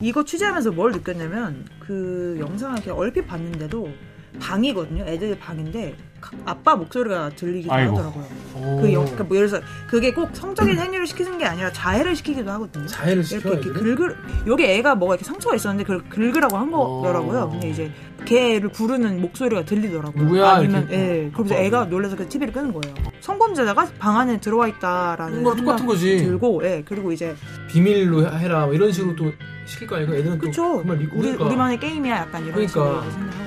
이거 취재하면서 뭘 느꼈냐면 그 영상을 이렇게 얼핏 봤는데도 방이거든요. 애들 방인데 가- 아빠 목소리가 들리기도 아이고. 하더라고요. 오. 그 영, 그러니까 뭐 예를 들어서 그게 꼭 성적인 행위를 시키는 게 아니라 자해를 시키기도 하거든요. 자해를 시켜 이렇게, 이렇게? 긁을 여기 애가 뭐가 이렇게 상처가 있었는데 그걸 긁으라고 한 거더라고요. 어. 근데 이제 걔를 부르는 목소리가 들리더라고요. 누구야? 아니면 이렇게. 예. 그러면서 어. 애가 놀라서 그 TV를 끄는 거예요. 성범죄자가 방 안에 들어와 있다라는 똑같은 거지. 들고 예. 그리고 이제 비밀로 해라 뭐 이런 식으로 또 시킬 거 아니고 애들은 또 그쵸. 정말 믿고 우리 그러니까. 우리만의 게임이야 약간 이런 그러니까. 식으로 생각하거든요.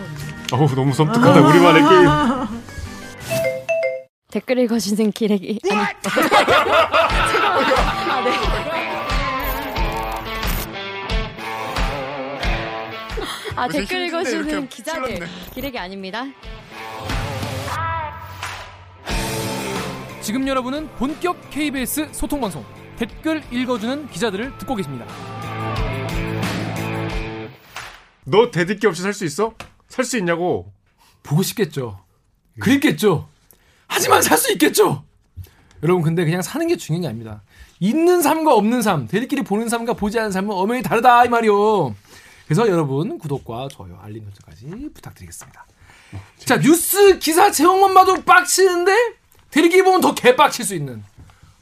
어우 너무 섬뜩하다 우리만의 게임. 댓글 읽어주는 기레기 아니 아, 네. 아 댓글 읽어주는 기자들. 기레기 아닙니다 지금 여러분은 본격 KBS 소통 방송 댓글 읽어주는 기자들을 듣고 계십니다. 너 대듣기 없이 살 수 있어? 살 수 있냐고. 보고 싶겠죠. 그립겠죠. 하지만 살 수 있겠죠. 여러분 근데 그냥 사는 게 중요한 게 아닙니다. 있는 삶과 없는 삶, 대리끼리 보는 삶과 보지 않는 삶은 엄연히 다르다 이 말이요. 그래서 여러분 구독과 좋아요, 알림 설정까지 부탁드리겠습니다. 자 뉴스 기사 제목만 봐도 빡치는데 대리끼리 보면 더 개빡칠 수 있는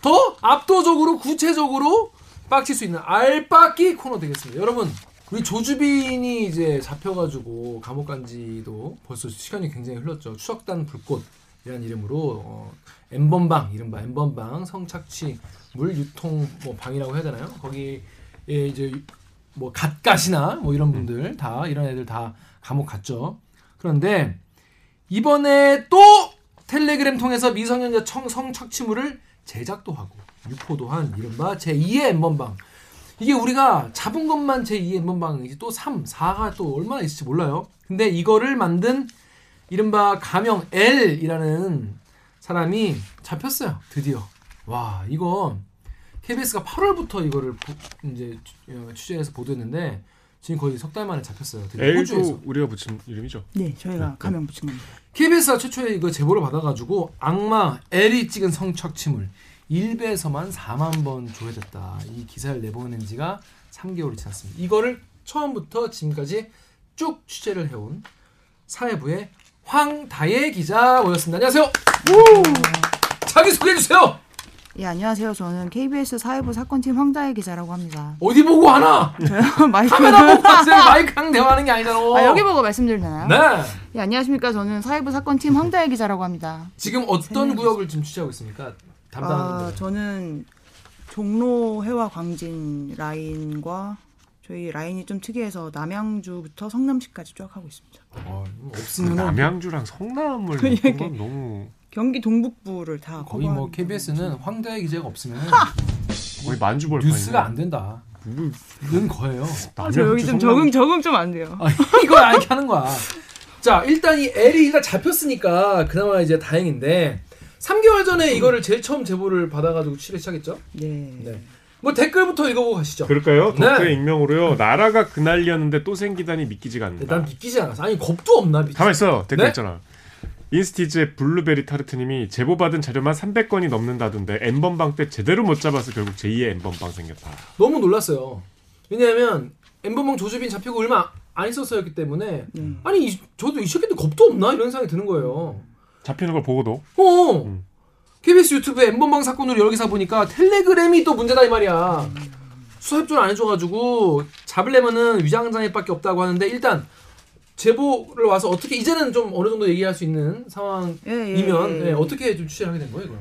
더 압도적으로 구체적으로 빡칠 수 있는 알빡기 코너 되겠습니다. 여러분 우리 조주빈이 이제 잡혀가지고 감옥 간 지도 벌써 시간이 굉장히 흘렀죠. 추적단 불꽃이라는 이름으로 어, 엠번방 이른바 엠번방 성착취 물 유통 뭐 방이라고 해야 되나요? 거기에 이제 뭐 갓갓이나 뭐 이런 분들 다 이런 애들 다 감옥 갔죠. 그런데 이번에 또 텔레그램 통해서 미성년자 청, 성착취물을 제작도 하고 유포도 한 이른바 제2의 엠번방 이게 우리가 잡은 것만 제2의 엠번방이지 또 3, 4가 또 얼마나 있을지 몰라요. 근데 이거를 만든 이른바 가명 L이라는 사람이 잡혔어요. 드디어. 와, 이거 KBS가 8월부터 이거를 보- 이제 취- 어, 취재해서 보도했는데 지금 거의 석 달 만에 잡혔어요. 드디어 호주에서. 우리가 붙인 이름이죠. 네, 저희가 가명 붙인 겁니다. KBS가 최초에 이거 제보를 받아가지고 악마 L이 찍은 성착취물 1배에서만 4만 번 조회됐다. 이 기사를 내보낸 지가 3개월이 지났습니다. 이거를 처음부터 지금까지 쭉 취재를 해온 사회부의 황다예 기자 모였습니다. 안녕하세요. 자기 소개해 주세요. 예, 안녕하세요. 저는 KBS 사회부 사건팀 황다혜 기자라고 합니다. 어디 보고 하나? 저요? 마이크. 카메라 보고 하세요. 마이크랑 대화하는 게 아니잖아. 아, 여기 보고 말씀드리면 되나요? 네. 예, 안녕하십니까. 저는 사회부 사건팀 황다혜 기자라고 합니다. 지금 어떤 구역을 지금 취재하고 있습니까? 담당하는 아. 저는 종로 해와 광진 라인과 저희 라인이 좀 특이해서 남양주부터 성남시까지 쫙 하고 있습니다. 어, 그 없으면 남양주랑 성남을 이렇게. 넣은 건 너무 경기 동북부를 다 거의 뭐 KBS는 황다혜 기자가 없으면 거의 만주벌판이네. 뉴스가 안 된다. 는 거예요. 아, 저 여기 좀 적응 적응 좀 안 돼요. 아, 이걸 알게 하는 거야. 자, 일단 이 L이 일단 잡혔으니까 그나마 이제 다행인데 3개월 전에 이거를 제일 처음 제보를 받아가지고 취재 시작했죠. 네. 네. 뭐 댓글부터 읽어보고 가시죠. 그럴까요? 네. 덕후의 익명으로요. 나라가 그 난리였는데 또 생기다니 믿기지가 네, 않는다. 난 믿기지 않았어. 아니 겁도 없나? 믿... 가만 있어. 댓글 네? 있잖아. 인스티즈의 블루베리 타르트님이 제보받은 자료만 300건이 넘는다던데 N번방 때 제대로 못 잡아서 결국 제2의 N번방 생겼다. 너무 놀랐어요. 왜냐하면 엠버몽 조주빈 잡히고 얼마 안 있었었기 때문에 네. 아니 이- 저도 이 새끼들 겁도 없나 이런 생각이 드는 거예요. 잡히는 걸 보고도 어. 음. KBS 유튜브에 N번방 사건으로 여러 기사 보니까 텔레그램이 또 문제다 이 말이야. 수사 협조를 안 해줘가지고 잡으려면은 위장장애밖에 없다고 하는데 일단 제보를 와서 어떻게 이제는 좀 어느 정도 얘기할 수 있는 상황이면 예, 예, 예. 예, 어떻게 좀 취재를 하게 된 거예요, 이거?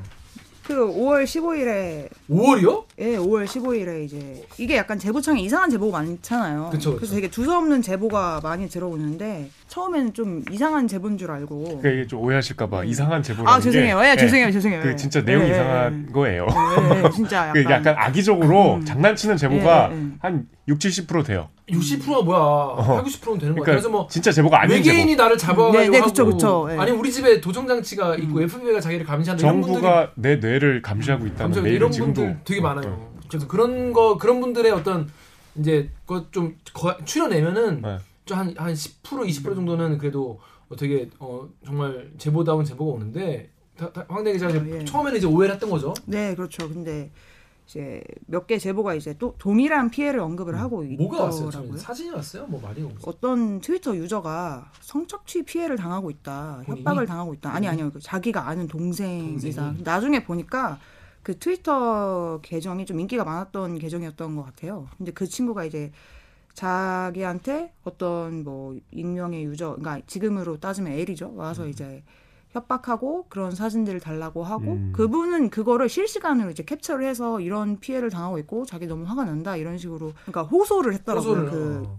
그 5월 15일에 5월이요? 예, 5월 15일에 이제 이게 약간 제보창에 이상한 제보가 많잖아요. 그쵸, 그쵸. 래서 되게 두서없는 제보가 많이 들어오는데 처음에는 좀 이상한 제보인 줄 알고. 그러니까 이게 좀 오해하실까봐 이상한 제보라는 아 죄송해요. 게 예, 죄송해요, 죄송해요. 그 예. 진짜 내용 예, 이 예, 이상한 거예요. 예, 예, 진짜 약간. 그 약간 악의적으로 음. 장난치는 제보가 예, 예, 예. 한 6, 70% 돼요. 60%가 뭐야? 8, 90%는 되는 거야. 그러니까 그래서 뭐 진짜 제보가 아닌 외계인이 제보. 나를 잡아가지고 네, 네, 그쵸, 그쵸, 예. 아니 우리 집에 도청 장치가 있고 FBI가 자기를 감시한다 이런 분들이 정부가 내 뇌를 감시하고 있다는 메일을 이런 지금도 분들 되게 어, 많아요. 그래서 그런 거 그런 분들의 어떤 이제 그좀 추려내면은 네. 좀 한 한 10% 20% 정도는 그래도 어, 되게 어 정말 제보다운 제보가 오는데 다- 다- 황대 기자가 이제 예. 처음에는 이제 오해를 했던 거죠. 네, 그렇죠. 근데 이제 몇 개 제보가 이제 또 동일한 피해를 언급을 하고 음. 뭐가 왔어요? 있더라고요. 처음에? 사진이 왔어요? 뭐 말이 없어. 어떤 트위터 유저가 성착취 피해를 당하고 있다, 본인이? 협박을 당하고 있다. 아니 아니요, 그 자기가 아는 동생이다. 동생이? 나중에 보니까 그 트위터 계정이 좀 인기가 많았던 계정이었던 것 같아요. 근데 그 친구가 이제 자기한테 어떤 뭐 익명의 유저, 그러니까 지금으로 따지면 L이죠. 와서 음. 이제 협박하고 그런 사진들을 달라고 하고 음. 그분은 그거를 실시간으로 이제 캡처를 해서 이런 피해를 당하고 있고 자기 너무 화가 난다 이런 식으로 그러니까 호소를 했더라고요. 호소를 그 어.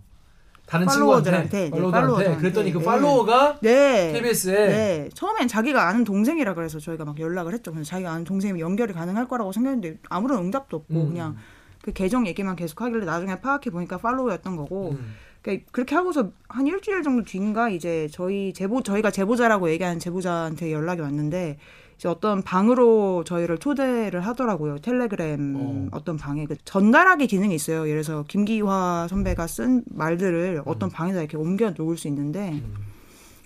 다른 팔로워들한테, 친구한테 네, 팔로워들한테. 그랬더니 그 네. 팔로워가 네. KBS에 네. 처음엔 자기가 아는 동생이라 그래서 저희가 막 연락을 했죠. 근데 자기가 아는 동생이면 연결이 가능할 거라고 생각했는데 아무런 응답도 없고 음. 그냥 그 계정 얘기만 계속 하길래 나중에 파악해 보니까 팔로우였던 거고 음. 그러니까 그렇게 하고서 한 일주일 정도 뒤인가 이제 저희 제보 저희가 제보자라고 얘기하는 제보자한테 연락이 왔는데 이제 어떤 방으로 저희를 초대를 하더라고요. 텔레그램 어. 어. 떤 방에 그 전달하기 기능이 있어요. 예를 들어서 김기화 선배가 쓴 말들을 어떤 방에다 이렇게 옮겨 놓을 수 있는데 음.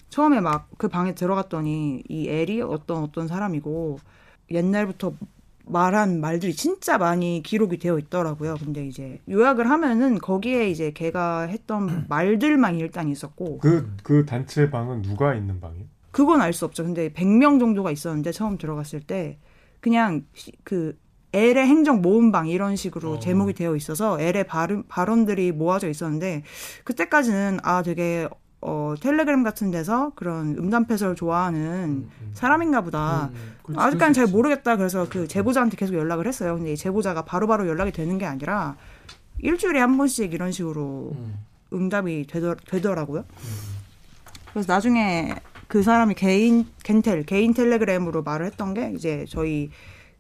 처음에 막 그 방에 들어갔더니 이 엘이 어떤 어떤 사람이고 옛날부터 말한 말들이 진짜 많이 기록이 되어 있더라고요. 근데 이제 요약을 하면은 거기에 이제 걔가 했던 말들만 일단 있었고 그, 그 단체 방은 누가 있는 방이에요? 그건 알 수 없죠. 근데 100명 정도가 있었는데 처음 들어갔을 때 그냥 시- 그 엘의 행정 모음방 이런 식으로 어. 제목이 되어 있어서 엘의 발음, 발언들이 모아져 있었는데 그때까지는 아 되게 어 텔레그램 같은 데서 그런 음담 패설 좋아하는 음, 음. 사람인가 보다. 음, 그렇지, 아직까지는 잘 그럴 수 모르겠다. 그래서 그 제보자한테 계속 연락을 했어요. 근데 이 제보자가 바로 바로 연락이 되는 게 아니라 일주일에 한 번씩 이런 식으로. 음. 응답이 되더, 되더라고요. 그래서 나중에 그 사람이 개인 겐텔 개인 텔레그램으로 말을 했던 게 이제 저희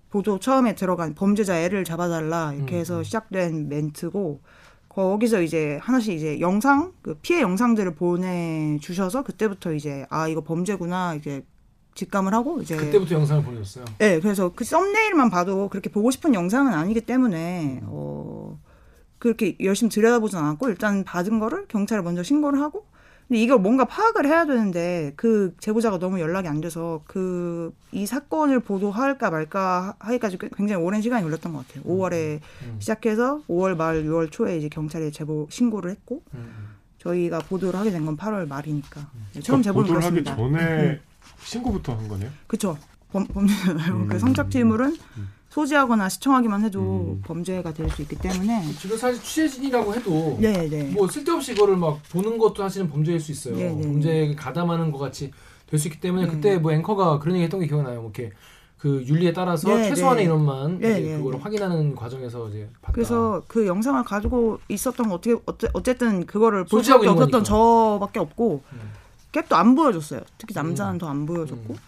보도 처음에 들어간 범죄자 애를 잡아달라 이렇게 음, 해서 시작된 멘트고 거기서 이제 하나씩 이제 영상 그 피해 영상들을 보내 주셔서 그때부터 이제 아 이거 범죄구나 이제 직감을 하고 이제 그때부터 영상을 보내줬어요. 네, 그래서 그 썸네일만 봐도 그렇게 보고 싶은 영상은 아니기 때문에 어 그렇게 열심히 들여다보진 않았고 일단 받은 거를 경찰에 먼저 신고를 하고 근데 이걸 뭔가 파악을 해야 되는데 그 제보자가 너무 연락이 안 돼서 그 이 사건을 보도할까 말까 하기까지 꽤- 굉장히 오랜 시간이 걸렸던 것 같아요. 5월에 음. 시작해서 5월 말 6월 초에 이제 경찰에 제보 신고를 했고 음. 저희가 보도를 하게 된 건 8월 말이니까 네, 처음 그러니까 제보는 보도를 하기. 전에 신고부터 한 거네요? 그쵸. 범, 범죄잖아요. 음. 그 성착취물은 음. 소지하거나 시청하기만 해도 음. 범죄가 될 수 있기 때문에. 지금 사실 취재진이라고 해도 네, 네. 뭐 쓸데없이 이거를 막 보는 것도 사실은 범죄일 수 있어요. 네, 네. 범죄에 가담하는 것 같이 될 수 있기 때문에 네. 그때 뭐 앵커가 그런 얘기 했던 게 기억나요. 뭐 이렇게 그 윤리에 따라서 네, 최소한의 네. 인원만 그걸 네. 확인하는 과정에서 이제 봤다. 그래서 그 영상을 가지고 있었던 거 어떻게 어째- 어쨌든 그거를 볼 소지하고 수밖에 없었던 거니까. 저밖에 없고 음. Cap도 안 보여줬어요. 특히 남자는 더 안 보여줬고 음.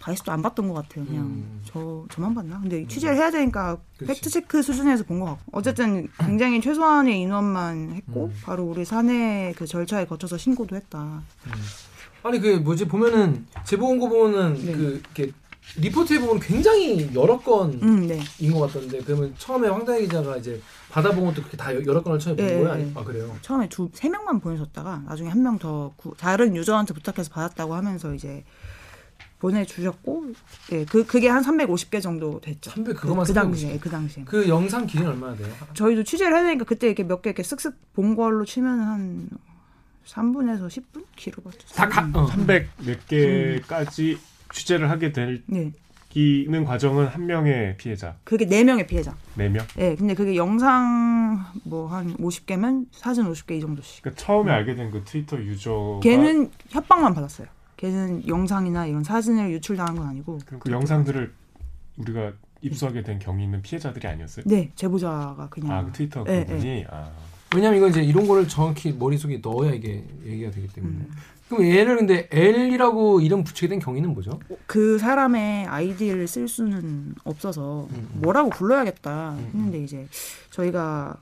vice도 안 봤던 것 같아요. 그냥 음. 저 저만 봤나? 근데 취재를 해야 되니까. 팩트 체크 수준에서 본 것 같고 어쨌든 굉장히 최소한의 인원만 했고 음. 바로 우리 사내 그 절차에 거쳐서 신고도 했다. 아니 그 뭐지 보면은 제보 온거 보면은 네. 그 이렇게 리포트에 보면 굉장히 여러 건인 음, 네. 것 같던데 그러면 처음에 황다혜 기자가 이제 받아본 것도 그렇게 다 여- 여러 건을 처음에 본 네, 거예요? 네. 아니- 아 그래요? 처음에 두 세 명만 보내셨다가 나중에 한 명 더 다른 유저한테 부탁해서 받았다고 하면서 이제 보내주셨고 예, 그 그게 한 350개 정도 됐죠. 300 그, 그거만 그350 당시에 그 당시에. 그 영상 기준 얼마나 돼요? 저희도 취재를 해야 되니까 그때 이렇게 몇 개 이렇게 쓱쓱 본 걸로 치면 한 3분에서 10분 길어봤죠. 다 가, 어. 300몇 개까지 취재를 하게 네, 되는 과정은 한 명의 피해자, 그게 네 명의 피해자. 네 명. 예, 근데 그게 영상 뭐 한 50개면 사진 50개 이 정도씩. 그러니까 처음에 알게 된 그 트위터 유저가 걔는 협박만 받았어요. 걔는 영상이나 이런 사진을 유출당한 건 아니고. 그럼 그 영상들을 우리가 입수하게 된 경위는 피해자들이 아니었어요? 네, 제보자가 그냥. 아, 그 트위터 네, 그분이 아, 왜냐면 이건 이제 이런 거를 정확히 머릿속에 넣어야 이게 얘기가 되기 때문에. 음. 그럼 얘를 근데 L이라고 이름 붙이게 된 경위는 뭐죠? 그 사람의 아이디를 쓸 수는 없어서 음, 음. 뭐라고 불러야겠다 음, 했는데 이제 저희가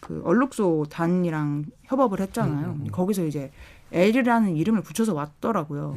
그 얼룩소 단이랑 협업을 했잖아요. 음, 음, 음. 거기서 이제 L이라는 이름을 붙여서 왔더라고요.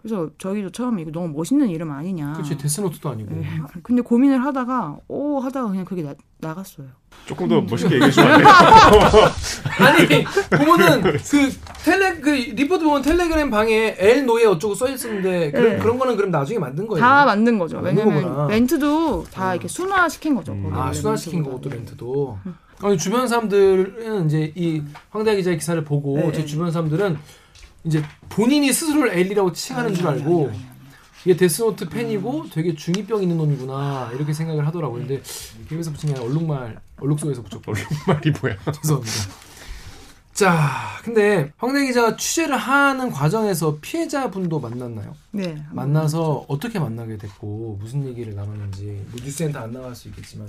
음. 그래서 저희도 처음에 이거 너무 멋있는 이름 아니냐. 그렇지 데스노트도 아니고. 네. 근데 고민을 하다가 오 하다가 그냥 그게 나, 나갔어요. 조금 더 멋있게 얘기해 주면 안 돼요? 아니 보면은 그 텔레 그 리포트 보면 텔레그램 방에 L 노예 어쩌고 써 있었는데 그런 네. 그런 거는 그럼 나중에 만든 거예요. 다 만든 거죠. 아, 왜냐면 거구나. 멘트도 다 이렇게 순화 시킨 거죠. 거기 아 순화 시킨 멘트보다. 거고 또 멘트도. 아니 주변 사람들은 이제 이 황대 기자의 기사를 보고 네, 제 네. 주변 사람들은 이제 본인이 스스로를 L이라고 칭하는 줄 아니, 알고 아니, 아니, 아니. 이게 데스노트 팬이고 되게 중2병 있는 놈이구나 이렇게 생각을 하더라고요. 근데 KBS 붙인 게 아니라 얼룩말 얼룩소에서 붙였고 말이 뭐야? 죄송합니다. 자, 근데 황대 기자가 취재를 하는 과정에서 피해자분도 만났나요? 네. 만나서 어떻게 만나게 됐고 무슨 얘기를 나눴는지 뭐 뉴스엔 다 안 나갈 수 있겠지만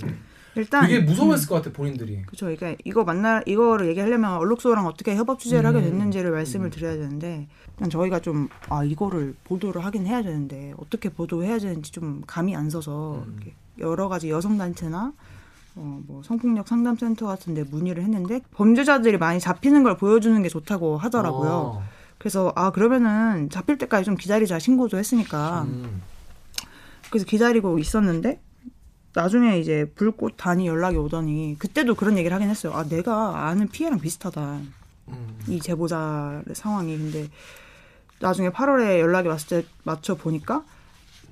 일단 되게 무서웠을 것 같아 본인들이. 그렇죠. 그러니까 이거 만나 이거를 얘기하려면 얼룩소랑 어떻게 협업 취재를 음. 하게 됐는지를 말씀을 드려야 되는데 일단 저희가 좀 아 이거를 보도를 하긴 해야 되는데 어떻게 보도해야 되는지 좀 감이 안 서서 음. 여러 가지 여성 단체나 어, 뭐 성폭력 상담센터 같은데 문의를 했는데 범죄자들이 많이 잡히는 걸 보여주는 게 좋다고 하더라고요. 어. 그래서 아 그러면은 잡힐 때까지 좀 기다리자 신고도 했으니까 음. 그래서 기다리고 있었는데 나중에 이제 불꽃 단이 연락이 오더니 그때도 그런 얘기를 하긴 했어요. 아 내가 아는 피해랑 비슷하다 음. 이 제보자의 상황이 근데 나중에 8월에 연락이 왔을 때 맞춰 보니까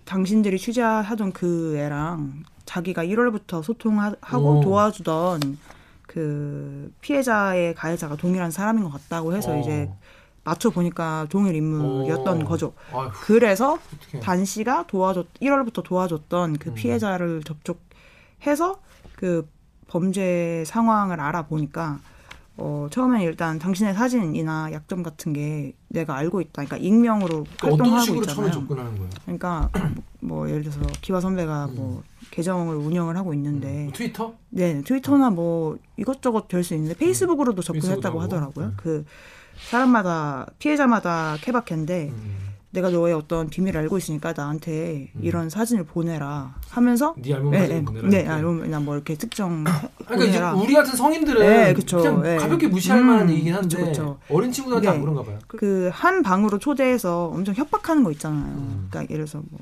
당신들이 취재하던 그 애랑 자기가 1월부터 소통하고 오. 도와주던 그 피해자의 가해자가 동일한 사람인 것 같다고 해서 어. 이제 맞춰 보니까 동일 인물이었던 어. 거죠. 아휴, 그래서 어떡해. 단 씨가 도와줬 1월부터 도와줬던 그 음. 피해자를 접촉해서 그 범죄 상황을 알아보니까 어 처음엔 일단 당신의 사진이나 약점 같은 게 내가 알고 있다. 그러니까 익명으로 그러니까 활동하고 있잖아요. 그러니까 뭐 예를 들어서 기화 선배가 뭐 계정을 운영을 하고 있는데 뭐 트위터? 네, 트위터나 뭐 이것저것 될 수 있는데 페이스북으로도 접근했다고. 하더라고요. 음. 그 사람마다 피해자마다 케바케인데 음. 내가 너의 어떤 비밀을 알고 있으니까 나한테 이런 사진을 보내라 하면서 네 알몸 네, 사진 네, 보내라. 네. 알몸이나 뭐 이렇게 특정 그러니까. 우리 같은 성인들은 네, 그쵸. 그냥 네. 가볍게 무시할 음, 만한 얘기긴 한데 그쵸, 그쵸. 어린 친구들한테 네. 안 그런가 봐요. 그 한 방으로 초대해서 엄청 협박하는 거 있잖아요. 음. 그러니까 예를 들어서 뭐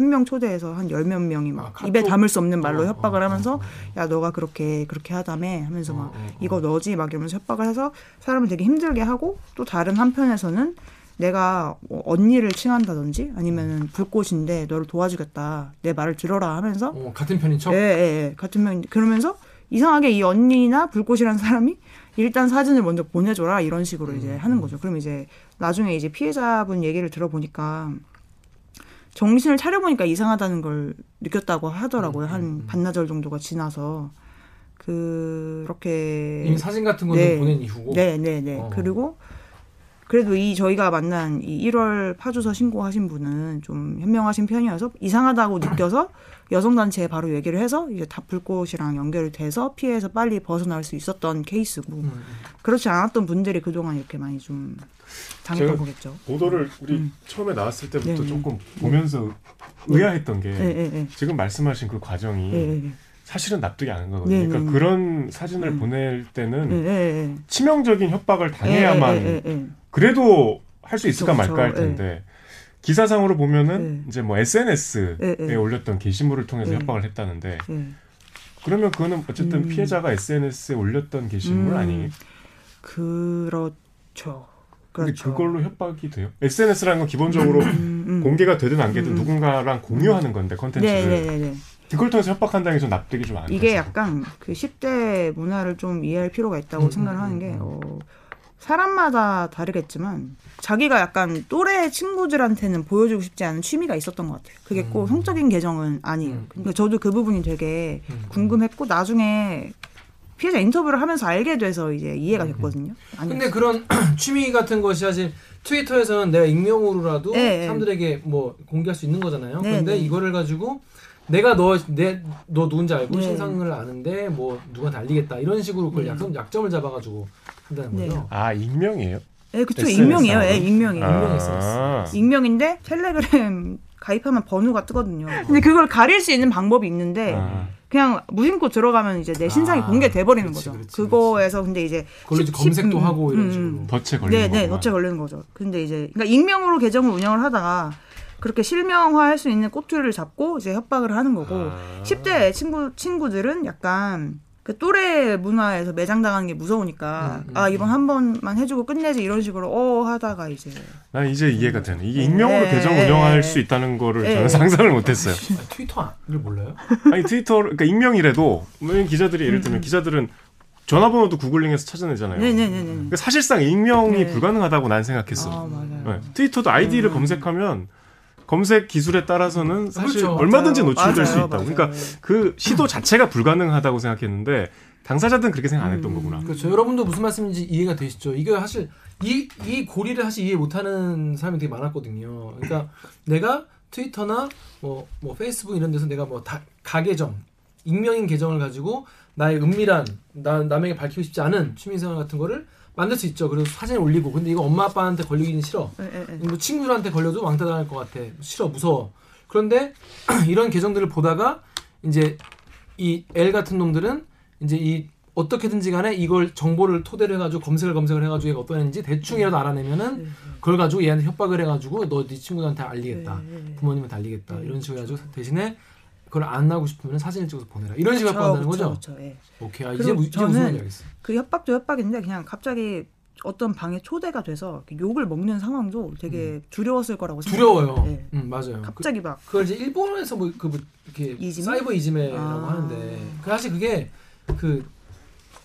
한 명 초대해서 한 열 몇 명이 막 아? 입에 담을 수 없는 말로 어, 협박을 어, 하면서 어, 야 너가 그렇게 그렇게 하다며 하면서 막 어, 어, 어. 이거 너지 막 이러면서 협박을 해서 사람을 되게 힘들게 하고 또 다른 한편에서는 내가 뭐 언니를 칭한다든지 아니면은 불꽃인데 너를 도와주겠다 내 말을 들어라 하면서 어, 같은 편인 척. 예, 예, 예. 같은 면 그러면서 이상하게 이 언니나 불꽃이라는 사람이 일단 사진을 먼저 보내줘라 이런 식으로 이제 음. 하는 거죠. 그럼 이제 나중에 이제 피해자분 얘기를 들어보니까 정신을 차려보니까 이상하다는 걸 느꼈다고 하더라고요. 음, 한 음. 반나절 정도가 지나서 그렇게 이미 사진 같은 거는 네. 보낸 이후고. 네, 네, 네. 어. 그리고 그래도 이 저희가 만난 이 1월 파주서 신고하신 분은 좀 현명하신 편이어서 이상하다고 느껴서 여성 단체에 바로 얘기를 해서 이제 다 불꽃이랑 연결이 돼서 피해에서 빨리 벗어날 수 있었던 케이스고 음. 그렇지 않았던 분들이 그동안 이렇게 많이 좀 당했던 거겠죠. 보도를 우리 음. 처음에 나왔을 때부터 네, 네. 조금 보면서 의아했던 게 예. 지금 말씀하신 그 과정이. 사실은 납득이 안 가거든요. 네, 그러니까 네. 그런 사진을 음. 보낼 때는. 치명적인 협박을 당해야만. 그래도 할 수 있을까 그쵸, 말까 할. 텐데 기사상으로 보면은 네. 이제 뭐 SNS에 예, 예. 올렸던 게시물을 통해서 예. 협박을 했다는데 예. 그러면 그거는 어쨌든 음. 피해자가 SNS에 올렸던 게시물 음. 아니에요? 그렇죠. 근데 그렇죠. 그걸로 협박이 돼요? SNS라는 건 기본적으로 음, 음. 공개가 되든 안 되든 음. 누군가랑 공유하는 건데 컨텐츠를 네, 네, 네, 네. 그걸 통해서 협박한다는 게 좀 납득이 좀 안 돼요. 이게 약간 그 10대 문화를 좀 이해할 필요가 있다고 음, 생각을 음, 하는 게 음, 음. 어, 사람마다 다르겠지만 자기가 약간 또래 친구들한테는 보여주고 싶지 않은 취미가 있었던 것 같아요. 그게 꼭 음. 성적인 계정은 아니에요. 음. 그러니까 저도 그 부분이 되게 음. 궁금했고 나중에 피해자 인터뷰를 하면서 알게 돼서 이제 이해가 됐거든요. 근데 그런 취미 같은 것이 사실 트위터에서는 내가 익명으로라도 네, 사람들에게 뭐 공개할 수 있는 거잖아요. 네, 근데 네. 이거를 가지고 내가 너 내 너 누군지 알고 네. 신상을 아는데 뭐 누구한테 알리겠다 이런 식으로 그걸 네. 약점 약점을 잡아가지고 한다는 네. 거죠. 아 익명이에요? 예, 그쵸 SNS 익명이에요. 예? 익명이에요. 아. 익명인데 텔레그램 가입하면 번호가 뜨거든요. 근데 그걸 가릴 수 있는 방법이 있는데 아. 그냥 무심코 들어가면 이제 내 신상이 아, 공개돼 버리는 거죠. 그렇지, 그거에서 근데 이제 그걸로 이제 십- 검색도 십- 하고 이런 음, 식으로. 음. 덫에 걸리는 네, 네, 거구나. 덫에 걸리는 거죠. 근데 이제 그러니까 익명으로 계정을 운영을 하다가 그렇게 실명화할 수 있는 꼬투리를 잡고 이제 협박을 하는 거고 아. 10대 친구 친구들은 약간 그 또래 문화에서 매장당하는 게 무서우니까 음, 음, 아 이번 한 번만 해주고 끝내지 이런 식으로 어 하다가 이제 난 이제 이해가 되네. 이게 네. 익명으로 네. 계정 운영할 수 있다는 거를 네. 저는 상상을 못했어요. 아, 트위터를 몰라요? 아니 트위터 그러니까 익명이라도 왜냐면 기자들이 예를 들면 기자들은 전화번호도 구글링해서 찾아내잖아요. 음. 네네네네. 그러니까 사실상 익명이 네. 불가능하다고 난 생각했어. 아 맞아요. 네. 트위터도 아이디를 음. 검색하면 검색 기술에 따라서는 사실 그렇죠. 얼마든지. 노출될 수 맞아요. 있다고. 맞아요. 그러니까 그 시도 자체가 불가능하다고 생각했는데 당사자들은 그렇게 생각 안 했던 음. 거구나. 그렇죠. 여러분도 무슨 말씀인지 이해가 되시죠? 이게 사실 이, 이 고리를 사실 이해 못하는 사람이 되게 많았거든요. 그러니까 내가 트위터나 뭐, 뭐 페이스북 이런 데서 내가 뭐 다, 가계정, 익명인 계정을 가지고 나의 은밀한 나, 남에게 밝히고 싶지 않은 취미생활 같은 거를 만들 수 있죠. 그래서 사진을 올리고 근데 이거 엄마 아빠한테 걸리기는 싫어. 예, 예, 예. 뭐 친구들한테 걸려도 왕따 당할 것 같아. 싫어, 무서워. 그런데 이런 계정들을 보다가 이제 이 L 같은 놈들은 이제 이 어떻게든지 간에 이걸 정보를 토대로 해가지고 검색을 검색을 해가지고 얘가 어떤 애인지 대충이라도 알아내면은 그걸 가지고 얘한테 협박을 해가지고 너 네 친구들한테 알리겠다. 네. 부모님한테 알리겠다. 이런 식으로 해가지고 대신에 그걸 안 하고 싶으면 사진을 찍어서 보내라. 이런 식으로 그쵸, 한다는 그쵸, 거죠? 그쵸, 예. 오케이. 아, 이제, 이제 무슨 알겠어. 그 협박도 협박인데 그냥 갑자기 어떤 방에 초대가 돼서 욕을 먹는 상황도 되게 두려웠을 거라고 생각해요. 음. 두려워요. 예. 음, 맞아요. 그, 갑자기 막 그걸 이제 일본에서 뭐그 뭐 이렇게 이지메? 사이버 이지메라고 아. 하는데 그 사실 그게 그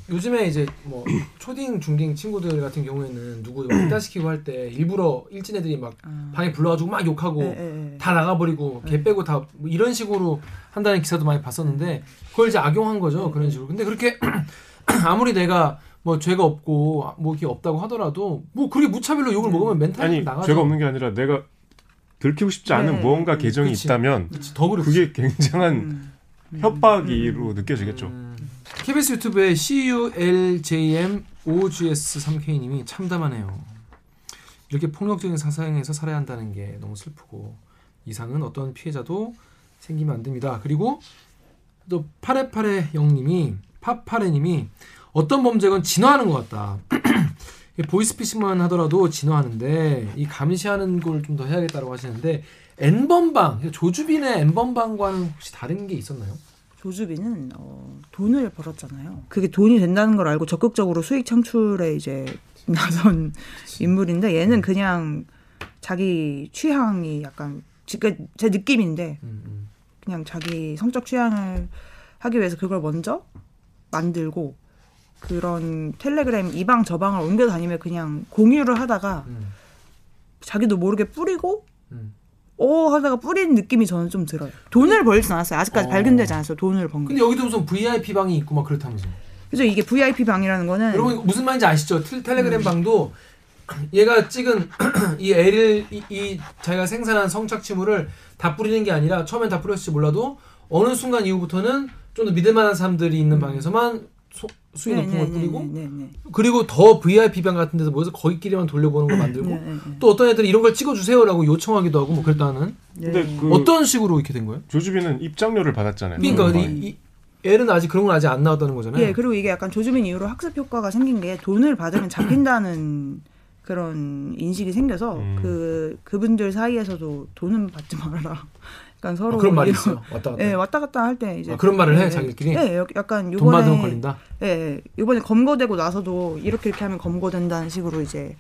요즘에 이제 뭐 초딩 중딩 친구들 같은 경우에는 누구 왕따시키고 할 때 일부러 일진 애들이 막 아. 방에 불러가지고 막 욕하고 예, 예, 예. 다 나가버리고 개 빼고 다뭐 이런 식으로 한다는 기사도 많이 봤었는데 그걸 이제 악용한 거죠 그런 식으로 근데 그렇게 아무리 내가 뭐 죄가 없고 뭐 이게 없다고 하더라도 뭐 그렇게 무차별로 욕을 먹으면 멘탈이 아니 나가죠 죄가 없는 게 아니라 내가 들키고 싶지 않은 네. 무언가 계정이 그치. 있다면 그치, 더 그렇지 그게 굉장한 음. 협박이로 느껴지겠죠. 음. KBS 유튜브에 CULJM5GS3K님이 참담하네요. 이렇게 폭력적인 사상에서 살아야 한다는 게 너무 슬프고 이상은 어떤 피해자도 생기면 안 됩니다. 그리고 또 파레파레 영님이 파파레님이 어떤 범죄건 진화하는 것 같다. 보이스피싱만 하더라도 진화하는데 이 감시하는 걸 좀 더 해야겠다고 하시는데 N번방 조주빈의 N번방과는 혹시 다른 게 있었나요? 조주빈은 어, 돈을 벌었잖아요. 그게 돈이 된다는 걸 알고 적극적으로 수익 창출에 이제 나선 인물인데 얘는 그냥 자기 취향이 약간 그러니까 제 느낌인데 음, 음. 그냥 자기 성적 취향을 하기 위해서 그걸 먼저 만들고 그런 텔레그램 이방 저 방을 옮겨 다니며 그냥 공유를 하다가 음. 자기도 모르게 뿌리고 음. 오 하다가 뿌린 느낌이 저는 좀 들어요. 돈을 벌진 않았어요. 아직까지 어. 발견되지 않았어요. 돈을 번 게. 근데 여기도 무슨 VIP 방이 있고 막 그렇다면서. 그래서 이게 VIP 방이라는 거는 여러분 무슨 말인지 아시죠? 텔, 텔레그램 방도 얘가 찍은 이 애를 이, 이 자기가 생산한 성착취물을 다 뿌리는 게 아니라 처음엔 다 뿌렸을지 몰라도 어느 순간 이후부터는 좀 더 믿을 만한 사람들이 있는 방에서만 소, 수위 높은 걸 뿌리고 네, 네, 네, 그리고 더 VIP 방 같은 데서 모여서 거기끼리만 돌려보는 거 만들고 네, 네, 네. 또 어떤 애들이 이런 걸 찍어주세요라고 요청하기도 하고 뭐 그랬다는 네. 근데 그 어떤 식으로 이렇게 된 거예요? 조주빈은 입장료를 받았잖아요. 그러니까 이. 이 애는 아직 그런 건 아직 안 나왔다는 거잖아요. 예, 그리고 이게 약간 조주민 이후로 학습 효과가 생긴 게 돈을 받으면 잡힌다는 그런 인식이 생겨서 음. 그 그분들 사이에서도 돈은 받지 말아라. 약간 서로 아, 그런 말이 있어요. 왔다 갔다. 예, 왔다 갔다 할 때 이제 아, 그런 말을 해, 예, 자기들끼리? 예, 약- 약간 돈 받으면 요번에 걸린다. 예, 예, 요번에 검거되고 나서도 이렇게 이렇게 하면 검거된다는 식으로 이제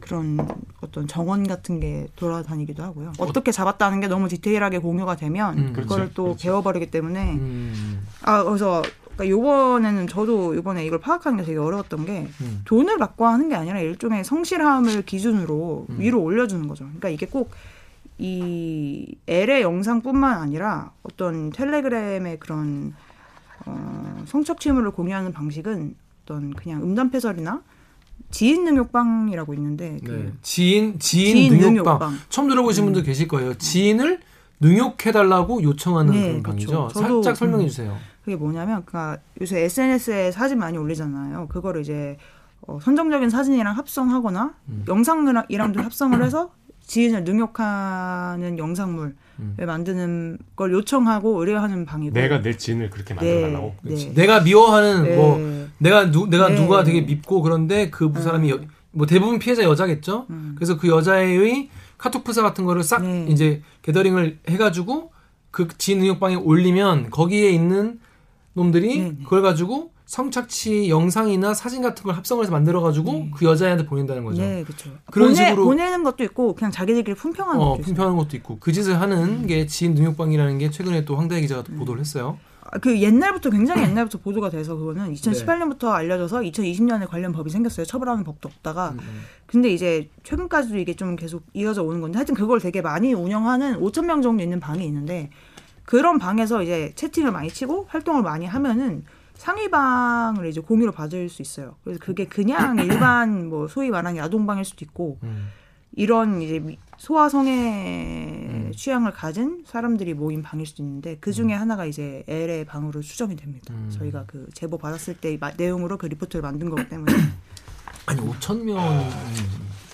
그런 어떤 정원 같은 게 돌아다니기도 하고요. 어떻게 잡았다는 게 너무 디테일하게 공유가 되면 음, 그거를 그렇지, 또 그렇지. 배워버리기 때문에 음. 아 그래서 그러니까 요번에는 저도 요번에 이걸 파악하는 게 되게 어려웠던 게 음. 돈을 받고 하는 게 아니라 일종의 성실함을 기준으로 음. 위로 올려주는 거죠. 그러니까 이게 꼭이 L의 영상뿐만 아니라 어떤 텔레그램의 그런 어, 성착취물을 공유하는 방식은 어떤 그냥 음담패설이나 지인 능욕방이라고 있는데 그 네. 지인 지인, 지인 능욕방. 능욕방. 음. 처음 들어보신 분들 계실 거예요. 지인을 능욕해달라고 요청하는 네, 그런 방이죠. 그렇죠. 저도, 살짝 설명해 음. 주세요. 그게 뭐냐면 그니까 요새 SNS에 사진 많이 올리잖아요. 그거를 이제 어, 선정적인 사진이랑 합성하거나 음. 영상이랑도 합성을 해서 지인을 능욕하는 영상물을 음. 만드는 걸 요청하고 의뢰하는 방이고. 내가 내 지인을 그렇게 네, 만들어달라고. 네. 내가 미워하는 네. 뭐 내가 누 내가 네. 누가 되게 밉고 그런데 그 사람이 여- 뭐 대부분 피해자 여자겠죠. 음. 그래서 그 여자의 카톡 프사 같은 거를 싹 네. 이제 게더링을 해가지고 그 지인 능욕방에 올리면 거기에 있는 놈들이 네, 네. 그걸 가지고 성착취 영상이나 사진 같은 걸 합성을 해서 만들어 가지고 그 여자애한테 보낸다는 거죠. 네, 그렇죠. 그런 보내, 식으로- 보내는 것도 있고 그냥 자기들끼리 품평하는 어, 것도 있어요. 품평하는 것도 있고 그 짓을 하는 게 지인 능욕방이라는 게 최근에 또 황다혜 기자가 또 음. 보도를 했어요. 아, 그 옛날부터 굉장히 옛날부터 보도가 돼서 그거는 2018년부터 알려져서 2020년에 관련 법이 생겼어요. 처벌하는 법도 없다가. 근데 이제 최근까지도 이게 좀 계속 이어져 오는 건데 하여튼 그걸 되게 많이 운영하는 5천 명 정도 있는 방이 있는데 그런 방에서 이제 채팅을 많이 치고 활동을 많이 하면은 상위방을 이제 공유로 받을 수 있어요. 그래서 그게 그냥 일반 뭐 소위 말하는 야동방일 수도 있고 음. 이런 이제 미- 소아성애 취향을 가진 사람들이 모인 방일 수도 있는데 그 중에 하나가 이제 L의 방으로 추정이 됩니다. 음. 저희가 그 제보 받았을 때 마- 내용으로 그 리포트를 만든 거기 때문에 아니 5천 명.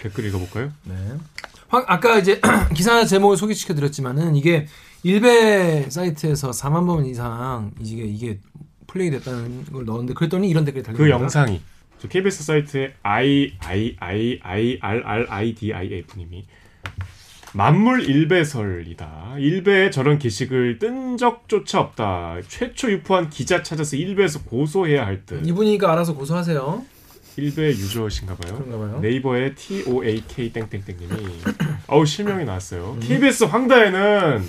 댓글 읽어볼까요? 네. 황- 아까 이제 기사 제목을 소개시켜 드렸지만은 이게 일베 사이트에서 4만 번 이상 이게 이게 플레이 됐다는 걸 넣었는데 그랬더니 이런 댓글이 달린 그. 영상이 저 KBS 사이트에 i i i i r r i d i f 님이 만물 일배설이다. 일배에 저런 게시글 뜬 적조차 없다. 최초 유포한 기자 찾아서 일배에서 고소해야 할 듯. 이분이니까 알아서 고소하세요. 일배 유저신가 봐요. 그런가 봐요. 네이버에 T O A K 땡땡땡님이 어우 실명이 나왔어요. KBS 황다에는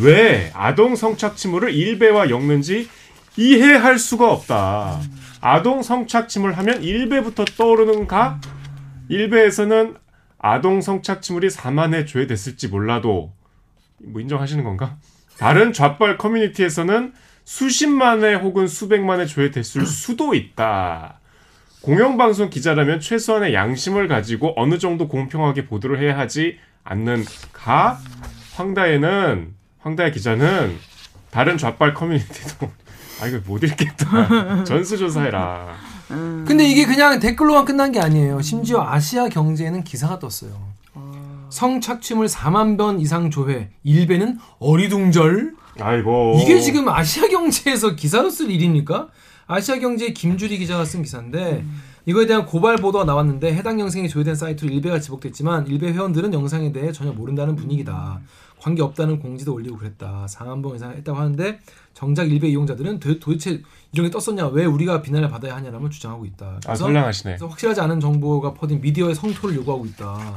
왜 아동 성착취물을 일배와 엮는지 이해할 수가 없다. 아동 성착취물 하면 일배부터 떠오르는가? 일배에서는 아동 성착취물이 4만회 조회됐을지 몰라도 뭐 인정하시는 건가? 다른 좌빨 커뮤니티에서는 수십만회 혹은 수백만회 조회됐을 수도 있다. 공영방송 기자라면 최소한의 양심을 가지고 어느 정도 공평하게 보도를 해야 하지 않는가? 황다혜는 황다혜 기자는 다른 좌빨 커뮤니티도 아 이거 못 읽겠다 전수조사해라 근데 이게 그냥 댓글로만 끝난 게 아니에요. 심지어 아시아 경제에는 기사가 떴어요. 성착취물 4만 번 이상 조회, 일배는 어리둥절. 아이고 이게 지금 아시아 경제에서 기사로 쓸 일입니까? 아시아 경제의 김주리 기자가 쓴 기사인데 이거에 대한 고발 보도가 나왔는데 해당 영상이 조회된 사이트로 일베가 지목됐지만 일베 회원들은 영상에 대해 전혀 모른다는 분위기다. 관계 없다는 공지도 올리고 그랬다. 4만 번 이상 했다고 하는데 정작 일베 이용자들은 도, 도대체 이런 게 떴었냐? 왜 우리가 비난을 받아야 하냐라고 주장하고 있다. 아 그래서 선량하시네 그래서 확실하지 않은 정보가 퍼진 미디어의 성토를 요구하고 있다.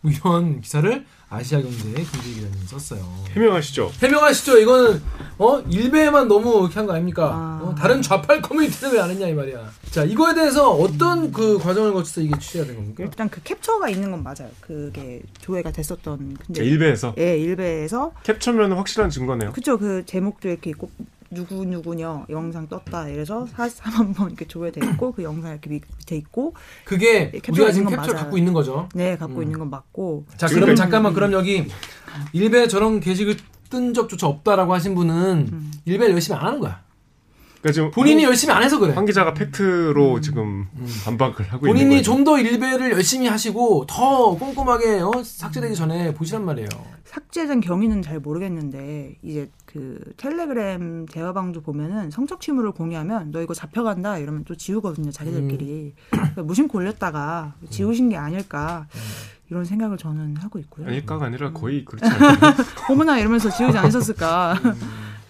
뭐 이런 기사를 아시아 경제의 김주희 기자님이 썼어요. 해명하시죠 해명하시죠. 이거는 어 일베에만 너무 이렇게 한 거 아닙니까? 아. 어, 다른 좌빨 커뮤니티는 왜 안 했냐 이 말이야. 자 이거에 대해서 어떤 그 과정을 거쳐서 이게 취재가 된 겁니까? 일단 그 캡처가 있는 건 맞아요. 그게 조회가 됐었던 근데 자, 일베에서 예 일베에서 캡처면 확실한 증거네요 그쵸 그 제목도 이렇게 있고 누구 누구녀 영상 떴다 이래서 44만 번 이렇게 조회돼 있고 그 영상 이렇게 밑- 밑에 있고 그게 예, 우리가 지금 있는 건 캡처 맞아요. 갖고 있는 거죠. 네 갖고 있는 건 맞고 자 그러면 그- 잠깐만 그럼 여기 일베 저런 게시글 뜬 적조차 없다라고 하신 분은 일베를 열심히 안 하는 거야. 그러니까 지금 본인이 열심히 안 해서 그래. 황 기자가 팩트로 지금 반박을 하고 있는 본인이 좀 더 일베를 열심히 하시고 더 꼼꼼하게 어, 삭제되기 전에 보시란 말이에요. 삭제된 경위는 잘 모르겠는데 이제 그 텔레그램 대화방도 보면은 성적취물을 공유하면 너 이거 잡혀간다 이러면 또 지우거든요 자기들끼리. 그러니까 무심코 올렸다가 지우신 게 아닐까 이런 생각을 저는 하고 있고요. 아닐까가 아니라 거의 그렇지 않아요. 어머나 이러면서 지우지 않으셨을까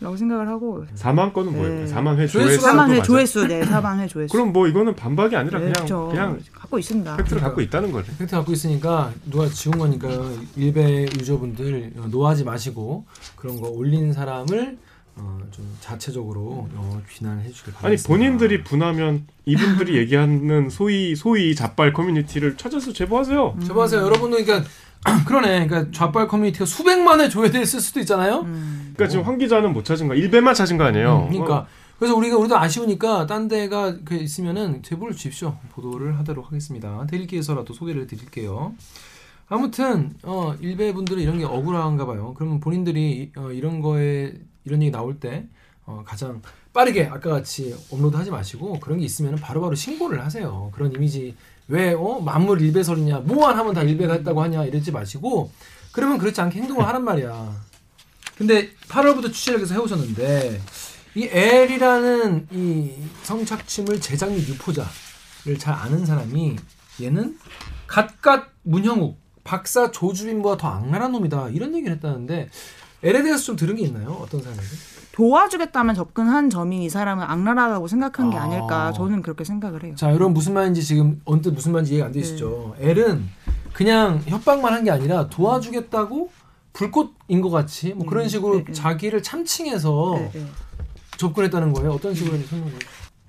라고 생각을 하고 4만 건은 뭐예요? 네. 4만 회 조회수 4만 회 맞아요? 조회수 네 4만 회 조회수 그럼 뭐 이거는 반박이 아니라 네, 그냥 그렇죠. 그냥 갖고 있습니다. 팩트를 갖고 있다는 거네 팩트 갖고 있으니까 누가 지운 거니까 일베 유저분들 어, 노하지 마시고 그런 거 올린 사람을 어, 좀 자체적으로 어, 비난해 주길 바랍니다. 아니 본인들이 분하면 이분들이 얘기하는 소위 소위 잡발 커뮤니티를 찾아서 제보하세요. 음. 저봐세요 여러분들 그러니까 그러네 그러니까 좌빨 커뮤니티가 수백만에 조회됐을 수도 있잖아요. 음. 그러니까 지금 황 기자는 못 찾은 거, 일배만 찾은 거 아니에요. 그러니까 그래서 우리가 우리도 아쉬우니까 딴 데가 그 있으면은 제보를 주십시오. 보도를 하도록 하겠습니다. 대리기에서라도 소개를 드릴게요. 아무튼 어 일베 분들은 이런 게 억울한가 봐요. 그러면 본인들이 어, 이런 거에 이런 얘기 나올 때 어, 가장 빠르게 아까 같이 업로드하지 마시고 그런 게 있으면 바로바로 신고를 하세요. 그런 이미지 왜 어, 만물 일베설이냐 뭐만 하면 다 일베가 했다고 하냐 이러지 마시고 그러면 그렇지 않게 행동을 하란 말이야. 근데 8월부터 취재를 계속 해오셨는데 이 L이라는 이 성착취물 제작 및 유포자를 잘 아는 사람이 얘는 갓갓 문형욱 박사 조주빈보다 더 악랄한 놈이다 이런 얘기를 했다는데 L에 대해서 좀 들은 게 있나요? 어떤 사람인지? 도와주겠다면 접근한 점이 이 사람은 악랄하다고 생각한 게 아. 아닐까 저는 그렇게 생각을 해요. 자, 여러분 무슨 말인지 지금 언뜻 무슨 말인지 이해가 안 되시죠? L은 그냥 협박만 한 게 아니라 도와주겠다고 불꽃인 것 같이 뭐 그런 음, 식으로 네, 네. 자기를 참칭해서 네, 네. 접근했다는 거예요. 어떤 식으로 했는지 설명해.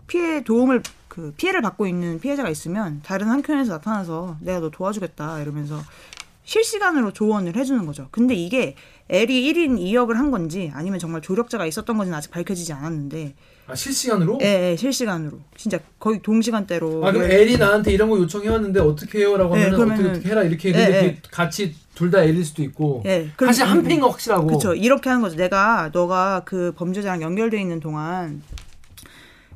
피해 도움을 그 피해를 받고 있는 피해자가 있으면 다른 한켠에서 나타나서 내가 너 도와주겠다 이러면서 실시간으로 조언을 해주는 거죠. 근데 이게 L이 1인 2역을 한 건지 아니면 정말 조력자가 있었던 건지는 아직 밝혀지지 않았는데 아, 실시간으로? 예, 예, 실시간으로 진짜 거의 동시간대로 아, 그럼 L이 나한테 이런 거 요청해왔는데 어떻게 해요라고 네, 하면 그러면은- 어떻게 어떻게 해라 이렇게 근데 예, 예. 같이 둘 다 L일 수도 있고 예, 사실 그럼- 한 패인 거 확실하고 그렇죠. 이렇게 하는 거죠. 내가 너가 그 범죄자랑 연결돼 있는 동안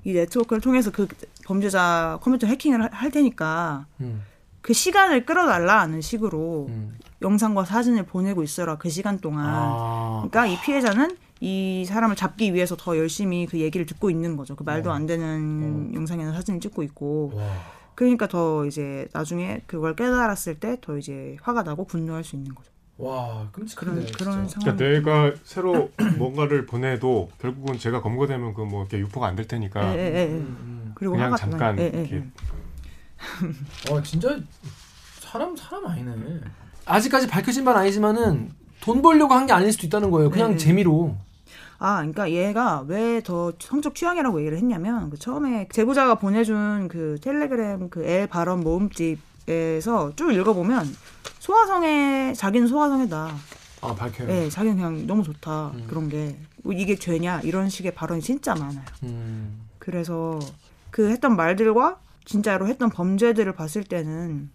이 네트워크를 통해서 그 범죄자 컴퓨터 해킹을 할- 할 테니까 음, 그 시간을 끌어달라는 식으로 음. 영상과 사진을 보내고 있어라 그 시간 동안. 아, 그러니까 이 피해자는 이 사람을 잡기 위해서 더 열심히 그 얘기를 듣고 있는 거죠. 그 말도 안 되는 영상이나 사진을 찍고 있고. 와. 그러니까 더 이제 나중에 그걸 깨달았을 때 더 이제 화가 나고 분노할 수 있는 거죠. 와, 끔찍한데. 그런 그런 진짜. 상황. 그러니까 내가 새로 뭔가를 보내도 결국은 제가 검거되면 그 뭐 이렇게 유포가 안 될 테니까 예, 예, 예. 음, 그리고 그냥 화가 잠깐. 예, 예, 이렇게 예. 음. 와, 진짜 사람 사람 아니네. 아직까지 밝혀진 바는 아니지만은 돈 벌려고 한 게 아닐 수도 있다는 거예요. 그냥 네. 재미로. 아, 그러니까 얘가 왜 더 성적 취향이라고 얘기를 했냐면 그 처음에 제보자가 보내준 그 텔레그램 그 L 발언 모음집에서 쭉 읽어보면 소화성애 자기는 소화성애다. 아, 밝혀요. 예, 자기는 그냥 너무 좋다 음. 그런 게 뭐 이게 죄냐 이런 식의 발언이 진짜 많아요. 음. 그래서 그 했던 말들과 진짜로 했던 범죄들을 봤을 때는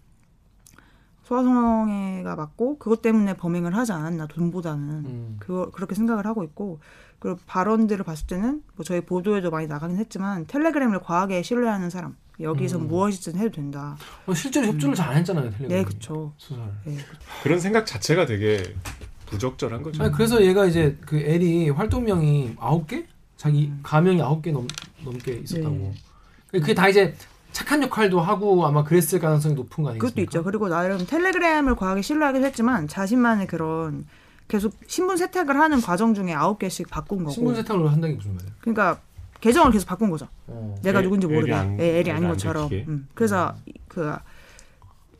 소아성애가 맞고 그것 때문에 범행을 하지 않았나 돈보다는 음. 그거 그렇게 생각을 하고 있고 그리고 발언들을 봤을 때는 뭐 저희 보도에도 많이 나가긴 했지만 텔레그램을 과하게 신뢰하는 사람 여기서 음. 무엇이든 해도 된다. 어, 실제로 협조를 잘안 했잖아요. 텔레그램. 네, 그렇죠. 수설. 네, 그런 생각 자체가 되게 부적절한 거죠. 아니, 그래서 얘가 이제 그 L이 활동명이 아홉 개? 자기 음. 가명이 아홉 개 넘, 넘게 있었다고. 네. 그게 다 이제 착한 역할도 하고 아마 그랬을 가능성이 높은 거 아니겠습니까? 그것도 있죠. 그리고 나름 텔레그램을 과하게 신뢰하기도 했지만 자신만의 그런 계속 신분 세탁을 하는 과정 중에 아홉 개씩 바꾼 거고. 신분 세탁을 한다는 게 무슨 말이에요? 그러니까 계정을 계속 바꾼 거죠. 어. 내가 애- 누군지 모르게 L이 안- 예, 아닌 안 것처럼. 음. 그래서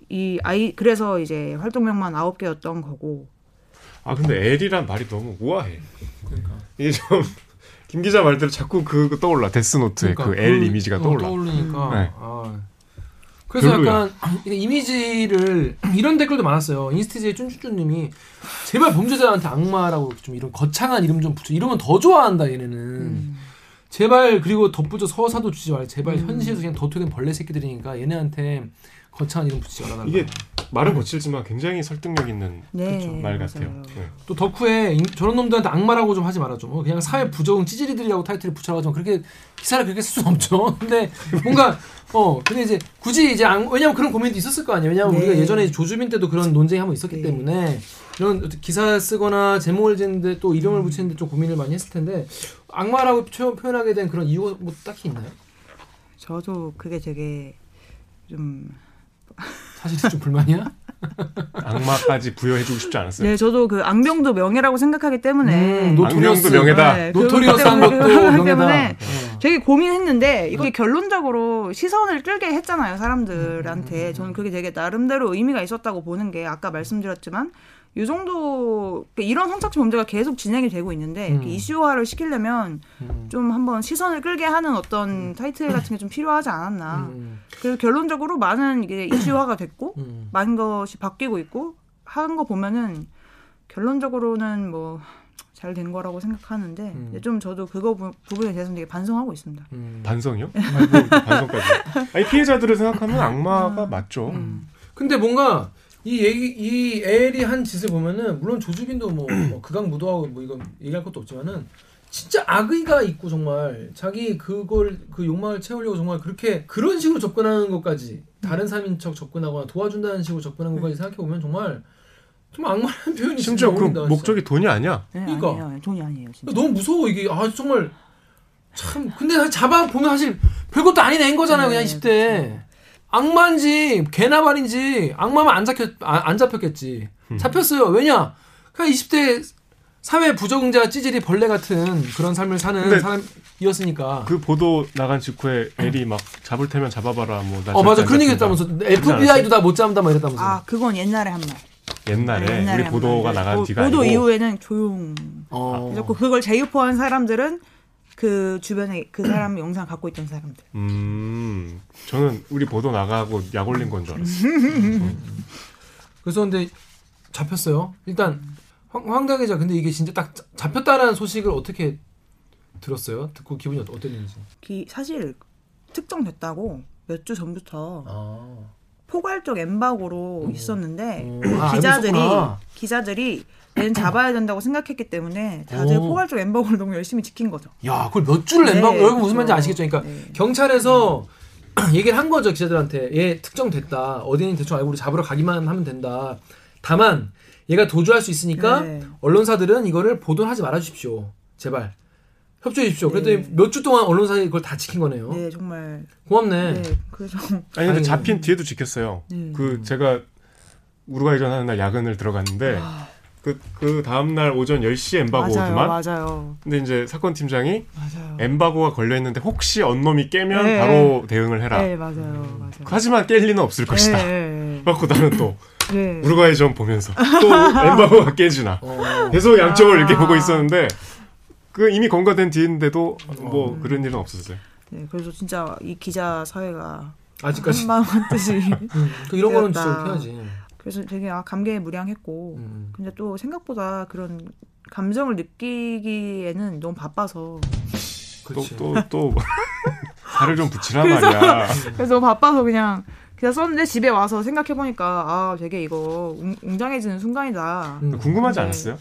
그이 아이 그래서 이제 활동명만 아홉 개였던 거고. 아 근데 L이란 말이 너무 우아해. 그러니까. 이게 좀 김 기자 말대로 자꾸 그 떠올라 데스노트의 그 L 이미지가 어, 떠올라. 떠오르니까. 네. 아. 그래서 별로야. 약간 이미지를 이런 댓글도 많았어요. 인스티즈의 쭌쭌쭌님이 제발 범죄자한테 악마라고 좀 이런 거창한 이름 좀 붙여. 이러면 더 좋아한다 얘네는. 음. 제발 그리고 덧붙여 서사도 주지 말고 제발 현실에서 그냥 도토된 벌레 새끼들이니까 얘네한테 거창한 이름 붙이지 말아달라. 이게 말은 거칠지만 굉장히 설득력 있는 네, 말 같아요. 네. 또 덕후에 인- 저런 놈들한테 악마라고 좀 하지 말아 좀. 어, 그냥 사회 부적응 찌질이들이라고 타이틀을 붙여가지고 그렇게 기사를 그렇게 쓸 수는 없죠. 근데 뭔가 어 근데 이제 굳이 이제 악- 왜냐면 그런 고민도 있었을 거 아니에요. 왜냐면 네. 우리가 예전에 조주빈 때도 그런 논쟁이 한번 있었기 네. 때문에 이런 기사 쓰거나 제목을 짓는데 또 이름을 음. 붙이는데 좀 고민을 많이 했을 텐데 악마라고 표- 표현하게 된 그런 이유가 뭐 딱히 있나요? 저도 그게 되게 좀 사실 좀 불만이야? 악마까지 부여해주고 싶지 않았어요. 네, 저도 그 악명도 명예라고 생각하기 때문에 음, notorious. 악명도 명예다. 네, notorious한 그것 것도 명예다. 때문에 어. 되게 고민했는데 이게 결론적으로 시선을 끌게 했잖아요 사람들한테 저는 그게 되게 나름대로 의미가 있었다고 보는 게 아까 말씀드렸지만 이 정도 그러니까 이런 성착취 범죄가 계속 진행이 되고 있는데 음. 이슈화를 시키려면 음. 좀 한번 시선을 끌게 하는 어떤 타이틀 같은 게 좀 필요하지 않았나 음. 그래서 결론적으로 많은 이게 이슈화가 됐고 음. 많은 것이 바뀌고 있고 하는 거 보면은 결론적으로는 뭐 잘 된 거라고 생각하는데 음. 좀 저도 그거 부, 부분에 대해서 되게 반성하고 있습니다. 음. 반성이요? 아이고, 반성까지. 아니 피해자들을 생각하면 악마가 맞죠. 음. 근데 뭔가 이 얘기 이 엘이 한 짓을 보면은 물론 조주빈도 뭐, 뭐 극악 무도하고 뭐 이건 얘기할 것도 없지만은 진짜 악의가 있고 정말 자기 그걸 그 욕망을 채우려고 정말 그렇게 그런 식으로 접근하는 것까지 다른 사람인 척 접근하거나 도와준다는 식으로 접근하는 것까지 생각해 보면 정말 좀 악마라는 표현이 심지어 진짜 그. 목적이 돈이 아니야. 네, 그러니까. 아니에요. 돈이 아니에요. 진짜. 너무 무서워 이게 아 정말 참 근데 잡아 보면 사실 별것도 아닌 애인 거잖아요 그냥 네, 20대 악마인지 개나발인지 악마면 안 잡혔 아, 안 잡혔겠지 음. 잡혔어요 왜냐 그냥 20대 사회 부적응자 찌질이 벌레 같은 그런 삶을 사는 사람이었으니까. 그 보도 나간 직후에 엘이 막 잡을 테면 잡아봐라 뭐나 어 맞아 그런 안 얘기. 했다면서 FBI도 다 못 잡는다 막 이랬다면서. 아 그건 옛날에 한 말. 옛날에 네, 옛날에 우리 한 보도가 말. 나간 보- 뒤가 보도 아니고 이후에는 조용. 어. 그래서 그걸 재유포한 사람들은 그 주변에 그 사람 영상 갖고 있던 사람들. 음 저는 우리 보도 나가고 약 올린 건 줄 알았어요. 그래서 근데 잡혔어요. 일단 황, 황당 기자 근데 이게 진짜 딱 자- 잡혔다라는 소식을 어떻게 들었어요? 듣고 기분이 어떠- 어땠는지. 기- 사실 특정됐다고 몇 주 전부터 아. 포괄적 엠바고로 있었는데 어, 아, 기자들이 있었구나. 기자들이 얘 는 잡아야 된다고 생각했기 때문에 다들 오. 포괄적 엠바고를 너무 열심히 지킨 거죠. 야, 그걸 몇 주를 네, 낸다고 여러분 무슨. 말인지 아시겠죠? 그러니까 네. 경찰에서 얘기를 한 거죠 기자들한테 얘 특정됐다 어디는 대충 알고 우리 잡으러 가기만 하면 된다. 다만 얘가 도주할 수 있으니까 네. 언론사들은 이거를 보도하지 말아 주십시오. 제발 협조해 주십시오. 네. 그랬더니 몇주 동안 언론사들이 그걸 다 지킨 거네요. 네 정말 고맙네. 네 그래서 아니 근데. 잡힌 뒤에도 지켰어요. 네. 그 제가 우루과이전 하는 날 야근을 들어갔는데 그, 그 다음날 오전 10시에 엠바고지만 맞아요 맞아요 근데 이제 사건 팀장이 맞아요. 엠바고가 걸려 있는데 혹시 언놈이 깨면 네. 바로 대응을 해라. 네 맞아요 맞아요. 하지만 깰 리는 없을 것이다. 네, 그래갖고 나는 또 네. 우루과이 전 보면서 또 엠바고가 깨지나 어. 계속 양쪽을 이렇게 아. 보고 있었는데 그 이미 검거된 뒤인데도 뭐 그런 일은 없었어요. 네, 그래서 진짜 이 기자 사회가 아직까지 한마음 한뜻이 음, 그 이런 거는 진짜. 이렇게 해야지. 그래서 되게 아, 감개무량했고 음. 근데 또 생각보다 그런 감정을 느끼기에는 너무 바빠서 그렇지. 또또 또 살을 좀 붙이란 말이야. 그래서 너무 바빠서 그냥 그냥 썼는데 집에 와서 생각해 보니까 아 되게 이거 웅, 웅장해지는 순간이다. 음. 궁금하지 네. 않았어요?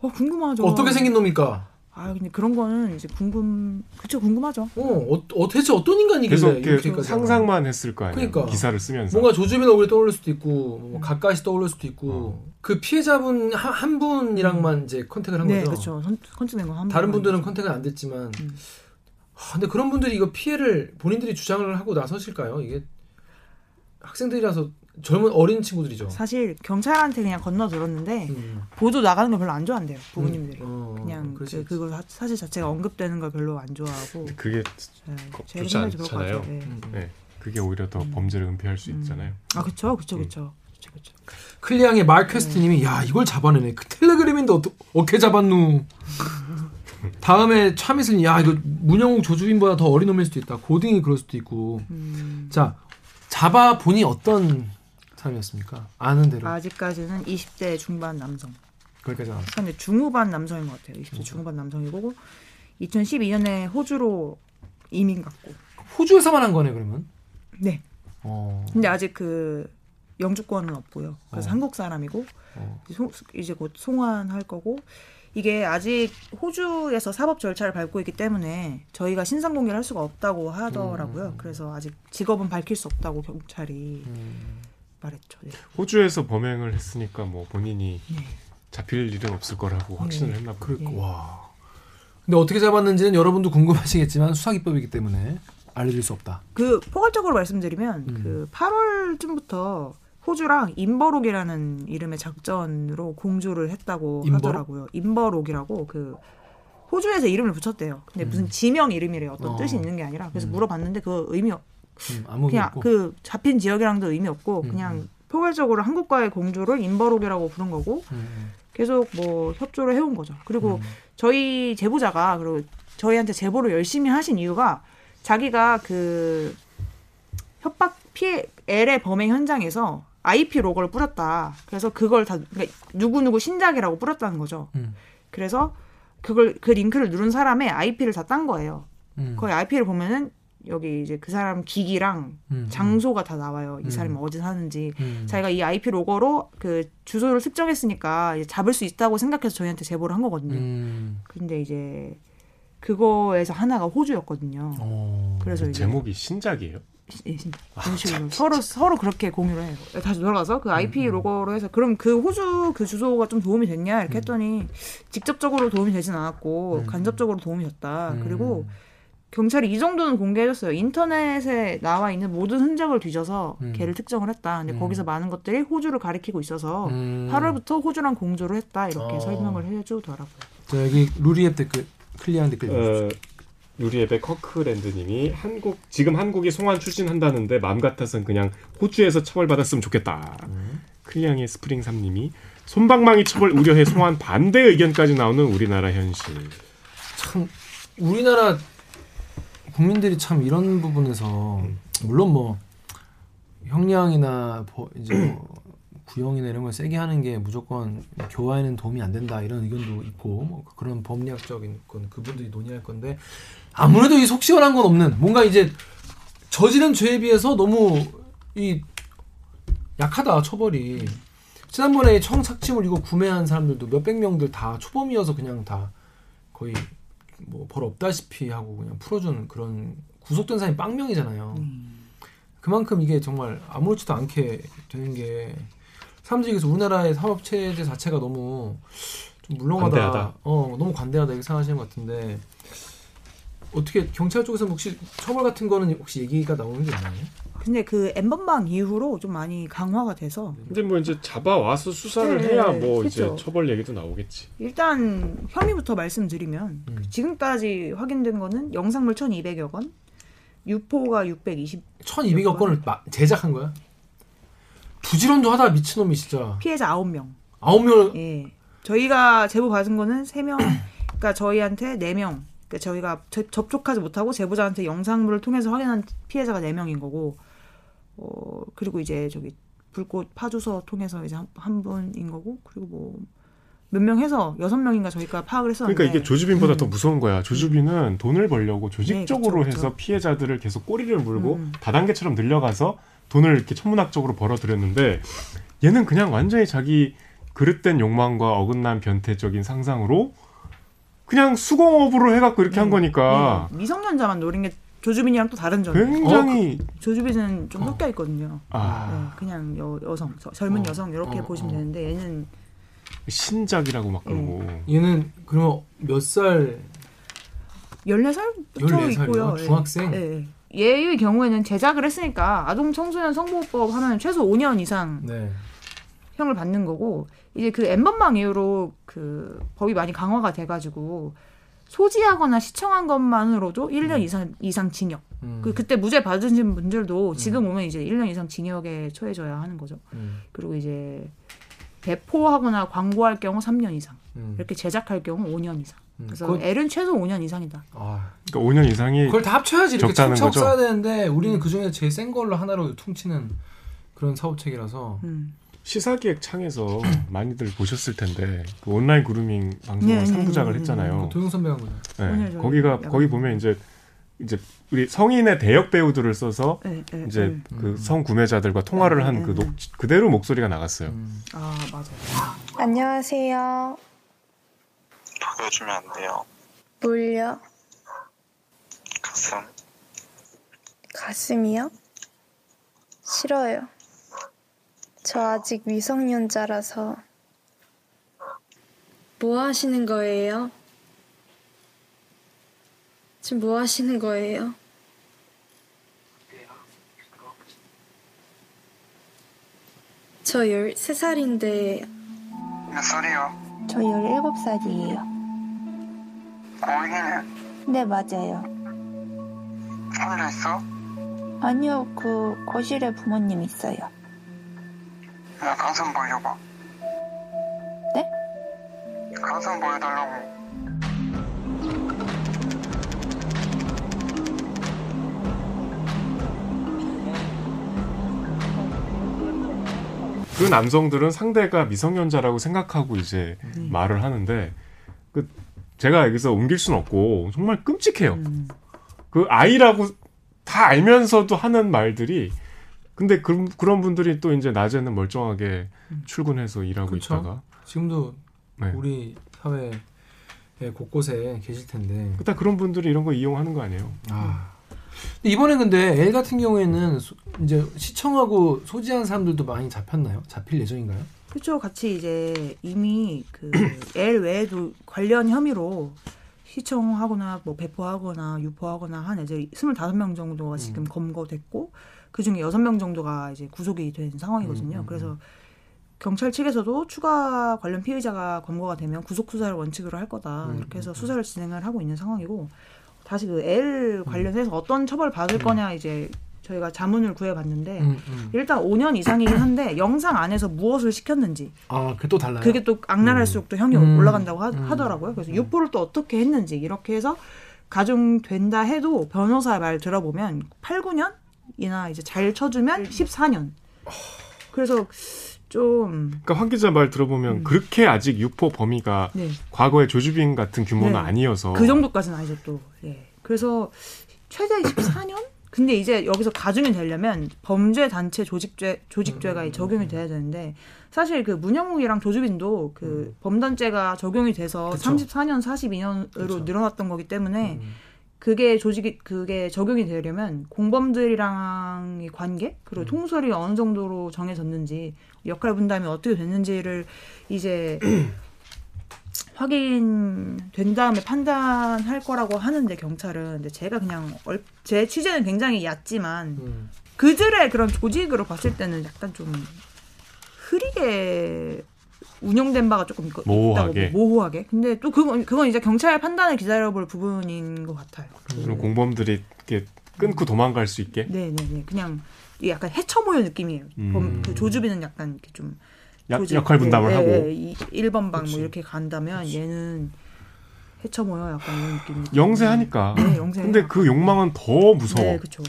어 궁금하죠. 어떻게 생긴 놈입니까? 아 근데 그런 거는 이제 궁금 그쵸 궁금하죠. 어, 어, 어 대체 어떤 인간이길래 계속? 상상만 했을 거 아니에요. 그러니까. 기사를 쓰면서. 뭔가 조주빈 얼굴이 떠올릴 수도 있고 뭐 가까이서 떠올릴 수도 있고 그 피해자분 한, 한 분이랑만 이제 contact을 한 네 거죠. 그렇죠. 컨트된 거한 다른 분들은 contact은 안 됐지만 음. 하, 근데 그런 분들이 이거 피해를 본인들이 주장을 하고 나서실까요? 이게 학생들이라서 젊은 어린 친구들이죠. 사실 경찰한테 그냥 건너 들었는데 음. 보도 나가는 걸 별로 안 좋아한대요 부모님들이. 어, 그냥 그. 그거 사- 사실 자체가 언급되는 걸 별로 안 좋아하고 그게 네, 거- 제 좋지 않잖아요. 같아요. 네. 음. 네. 그게 오히려 더 범죄를 은폐할 수 있잖아요. 아 그쵸 그쵸 음. 그쵸 그쵸 그쵸. 클리앙의 마크스트님이 야 이걸 잡아내네. 그 텔레그램인데 어떻게 잡았누? 다음에 차미슬님 야 이거 문영욱 조주빈보다 더 어린 놈일 수도 있다. 고딩이 그럴 수도 있고. 음, 자 잡아 보니 어떤 사람이었습니까? 아는 대로 아직까지는 20대 중반 남성. 거기까지. 근데 중후반 남성인 것 같아요. 20대 중후반 남성이고 2012년에 호주로 이민 갔고. 호주에서만 한 거네 그러면. 네. 어. 근데 아직 그 영주권은 없고요. 그래서 어. 한국 사람이고 어. 이제 곧 송환할 거고 이게 아직 호주에서 사법 절차를 밟고 있기 때문에 저희가 신상 공개를 할 수가 없다고 하더라고요. 그래서 아직 직업은 밝힐 수 없다고 경찰이 음. 말했죠. 네. 호주에서 범행을 했으니까 뭐 본인이 네. 잡힐 일은 없을 거라고 확신을 했나 봐요. 그러니까 예. 와. 근데 어떻게 잡았는지는 여러분도 궁금하시겠지만 수사 기법이기 때문에 알려드릴 수 없다. 그 포괄적으로 말씀드리면 음. 그 8월쯤부터 호주랑 인버록이라는 이름의 작전으로 공조를 했다고 인버록? 하더라고요. 인버록이라고 그 호주에서 이름을 붙였대요. 근데 무슨 지명 이름이래요. 어떤 어. 뜻이 있는 게 아니라 그래서 음. 물어봤는데 그 의미 없, 음, 그냥 없고. 그 잡힌 지역이랑도 의미 없고 음, 그냥 음. 포괄적으로 한국과의 공조를 인버록이라고 부른 거고 음, 계속 뭐 협조를 해온 거죠. 그리고 음. 저희 제보자가 그리고 저희한테 제보를 열심히 하신 이유가 자기가 그 협박 피해 L의 범행 현장에서 IP 로고를 뿌렸다. 그래서 그걸 다 그러니까 누구 누구 신작이라고 뿌렸다는 거죠. 음, 그래서 그걸 그 링크를 누른 사람의 IP를 다 딴 거예요. 음, 거기 IP를 보면은 여기 이제 그 사람 기기랑 음, 장소가 다 나와요. 이 음. 사람이 어디 사는지. 음. 자기가 이 IP 로고로 그 주소를 특정했으니까 이제 잡을 수 있다고 생각해서 저희한테 제보를 한 거거든요. 음. 근데 이제 그거에서 하나가 호주였거든요. 어. 그래서 이제 제목이 신작이에요. 예, 그런 식으로 서로 서로 그렇게 공유를 해요. 다시 돌아가서 그 IP 로고로 해서 그럼 그 호주 그 주소가 좀 도움이 됐냐 이렇게 했더니 직접적으로 도움이 되진 않았고 음. 간접적으로 도움이 됐다. 음. 그리고 경찰이 이 정도는 공개해줬어요. 인터넷에 나와 있는 모든 흔적을 뒤져서 음. 걔를 특정을 했다. 근데 음. 거기서 많은 것들이 호주를 가리키고 있어서 음. 8월부터 호주랑 공조를 했다 이렇게 어. 설명을 해주더라고요. 자, 여기 루리웹 댓글 클리앙 댓글. 어, 루리웹의 커크랜드님이 한국 지금 한국이 송환 추진한다는데 마음 같아선 그냥 호주에서 처벌받았으면 좋겠다. 클리앙의 스프링 3님이 솜방망이 처벌 우려해 송환 반대 의견까지 나오는 우리나라 현실. 참 우리나라 국민들이 참 이런 부분에서 물론 뭐 형량이나 버- 이제 뭐 구형이나 이런 걸 세게 하는 게 무조건 교화에는 도움이 안 된다 이런 의견도 있고 뭐 그런 법리학적인 건 그분들이 논의할 건데 아무래도 이 속 시원한 건 없는 뭔가 이제 저지른 죄에 비해서 너무 이 약하다 처벌이. 지난번에 청착취물 이거 구매한 사람들도 몇백 명들 다 초범이어서 그냥 다 거의 뭐 벌 없다시피 하고 그냥 풀어준 그런 구속된 사람이 빵명이잖아요. 그만큼 이게 정말 아무렇지도 않게 되는 게 사람들이 그래서 우리나라의 사법 체제 자체가 너무 좀 물렁하다, 관대하다. 어 너무 관대하다 이렇게 생각하시는 것 같은데 어떻게 경찰 쪽에서 혹시 처벌 같은 거는 혹시 얘기가 나오는 게 있나요? 근데 그 엠번방 이후로 좀 많이 강화가 돼서 근데 뭐 이제 잡아와서 수사를 네, 해야 뭐 그쵸. 이제 처벌 얘기도 나오겠지. 일단 혐의부터 말씀드리면 음. 지금까지 확인된 거는 영상물 1,200여 건, 유포가 620 1200여 건을 마- 제작한 거야? 부지런도 하다 미친놈이 진짜 피해자 9명. 아홉 명을 예. 저희가 제보 받은 거는 3명, 그러니까 저희한테 4명. 그러니까 저희가 접- 접촉하지 못하고 제보자한테 영상물을 통해서 확인한 피해자가 4명인 거고, 어, 그리고 이제 저기 불꽃 파주소 통해서 이제 한, 한 분인 거고, 그리고 뭐, 몇명 해서 여섯 명인가 저희가 파악을 했었는데. 그러니까 이게 조주빈보다 음. 더 무서운 거야. 조주빈은 돈을 벌려고 조직적으로 네, 그쵸, 해서. 피해자들을 계속 꼬리를 물고 음. 다단계처럼 늘려가서 돈을 이렇게 천문학적으로 벌어들였는데 얘는 그냥 완전히 자기 그릇된 욕망과 어긋난 변태적인 상상으로 그냥 수공업으로 해갖고 이렇게 한 거니까 예, 미성년자만 노린 게 조주빈이랑 또 다른 점이에요. 굉장히 조주빈은 좀 어. 섞여 있거든요. 아 네, 그냥 여, 여성, 저- 젊은 어. 여성 이렇게 어, 보시면 어. 되는데 얘는 신작이라고 막 그러고 얘는 그러면 몇 살 14살부터 14 살이요? 있고요. 중학생? 예, 예. 얘의 경우에는 제작을 했으니까 아동 청소년 성보호법 하면 최소 5년 이상 네. 형을 받는 거고 이제 그 엠번방 이후로 그 법이 많이 강화가 돼가지고 소지하거나 시청한 것만으로도 1년 이상 이상 징역. 음. 그 그때 무죄 받으신 분들도 지금 오면 이제 1년 이상 징역에 처해져야 하는 거죠. 음. 그리고 이제 배포하거나 광고할 경우 3년 이상. 음. 이렇게 제작할 경우 5년 이상. 음. 그래서 그건- L은 최소 5년 이상이다. 아, 그러니까 5년 이상이 그걸 다 합쳐야지 이렇게 거죠? 써야 되는데 우리는 그 중에 제일 센 걸로 하나로 퉁치는 그런 사업 체계라서 음. 시사기획 창에서 많이들 보셨을 텐데 그 온라인 그루밍 방송을 네, 네, 3부작을 네, 네. 했잖아요. 도영 선배가 한. 네, 거기가 거기 보면 이제 이제 우리 성인의 대역 배우들을 써서 네, 네, 이제 네. 그 성 구매자들과 통화를 네, 한 네, 그 네. 녹 그대로 목소리가 나갔어요. 음. 아 맞아요. 안녕하세요. 보여주면 안 돼요. 뭘요? 가슴. 가슴이요? 싫어요. 저 아직 미성년자라서. 뭐 하시는 거예요? 지금 뭐 하시는 거예요? 저 13살인데 몇 살이요? 저 17살이에요. 고인이네. 네, 맞아요. 혼자 있어? 아니요, 그, 거실에 부모님 있어요. 야, 가슴 보여봐. 네? 가슴 보여달라고. 그 남성들은 상대가 미성년자라고 생각하고 이제 음. 말을 하는데 그 제가 여기서 옮길 수는 없고 정말 끔찍해요. 음. 그 아이라고 다 알면서도 하는 말들이 근데 그, 그런 분들이 또 이제 낮에는 멀쩡하게 출근해서 일하고 그쵸. 있다가 지금도 네. 우리 사회 곳곳에 계실 텐데. 딱 그런 분들이 이런 거 이용하는 거 아니에요? 아. 근데 이번에 근데 L 같은 경우에는 소- 이제 시청하고 소지한 사람들도 많이 잡혔나요? 잡힐 예정인가요? 그렇죠. 같이 이제 이미 그 L 외에도 관련 혐의로 시청하거나 뭐 배포하거나 유포하거나 한 이제 25명 정도가 지금 검거됐고 그 중에 6명 정도가 이제 구속이 된 상황이거든요. 음, 음, 그래서 경찰 측에서도 추가 관련 피의자가 검거가 되면 구속 수사를 원칙으로 할 거다. 음, 이렇게 해서 음, 수사를 진행을 하고 있는 상황이고 다시 그 L 관련해서 어떤 처벌 받을 거냐 이제 저희가 자문을 구해봤는데 음, 음. 일단 5년 이상이긴 한데 영상 안에서 무엇을 시켰는지 아, 그게 또 달라요. 그게 또 악랄할수록 또 형이 음. 올라간다고 하, 음. 더라고요 그래서 유포를 또 어떻게 했는지 이렇게 해서 가중된다 해도 변호사 말 들어보면 8, 9년 이나 이제 잘 쳐주면 14년. 그래서 좀 그러니까 황 기자 말 들어보면 음. 그렇게 아직 유포 범위가 네. 과거의 조주빈 같은 규모는 네. 아니어서 그 정도까지는 아니죠 또. 예. 그래서 최대 14년? 근데 이제 여기서 가중이 되려면 범죄 단체 조직죄 조직죄가 적용이 돼야 되는데 사실 그 문영욱이랑 조주빈도 그 범단죄가 적용이 돼서 그쵸. 34년 42년으로 그쵸. 늘어났던 거기 때문에 음. 그게 조직이 그게 적용이 되려면 공범들이랑의 관계 그리고 음. 통솔이 어느 정도로 정해졌는지 역할 분담이 어떻게 됐는지를 이제 확인된 다음에 판단할 거라고 하는데 경찰은 근데 제가 그냥 얼, 제 취재는 굉장히 얕지만 음. 그들의 그런 조직으로 봤을 때는 약간 좀 흐리게 운영된 바가 조금 있- 모호하게. 있다고 모호하게. 근데 또 그건 그건 이제 경찰 판단을 기다려볼 부분인 것 같아요. 그럼 공범들이 이렇게 끊고 도망갈 수 있게 네네네. 그냥 이게 약간 해처 모여 느낌이에요. 음. 범- 그 조주빈은 약간 이렇게 좀 약, 조직- 역할 분담을 예, 하고 예, 이 1번 방 그치. 뭐 이렇게 간다면 얘는 해처 모여 약간 이런 느낌. 영세하니까. 네, 영세. 근데 그 욕망은 더 무서워. 네, 네, 그렇죠.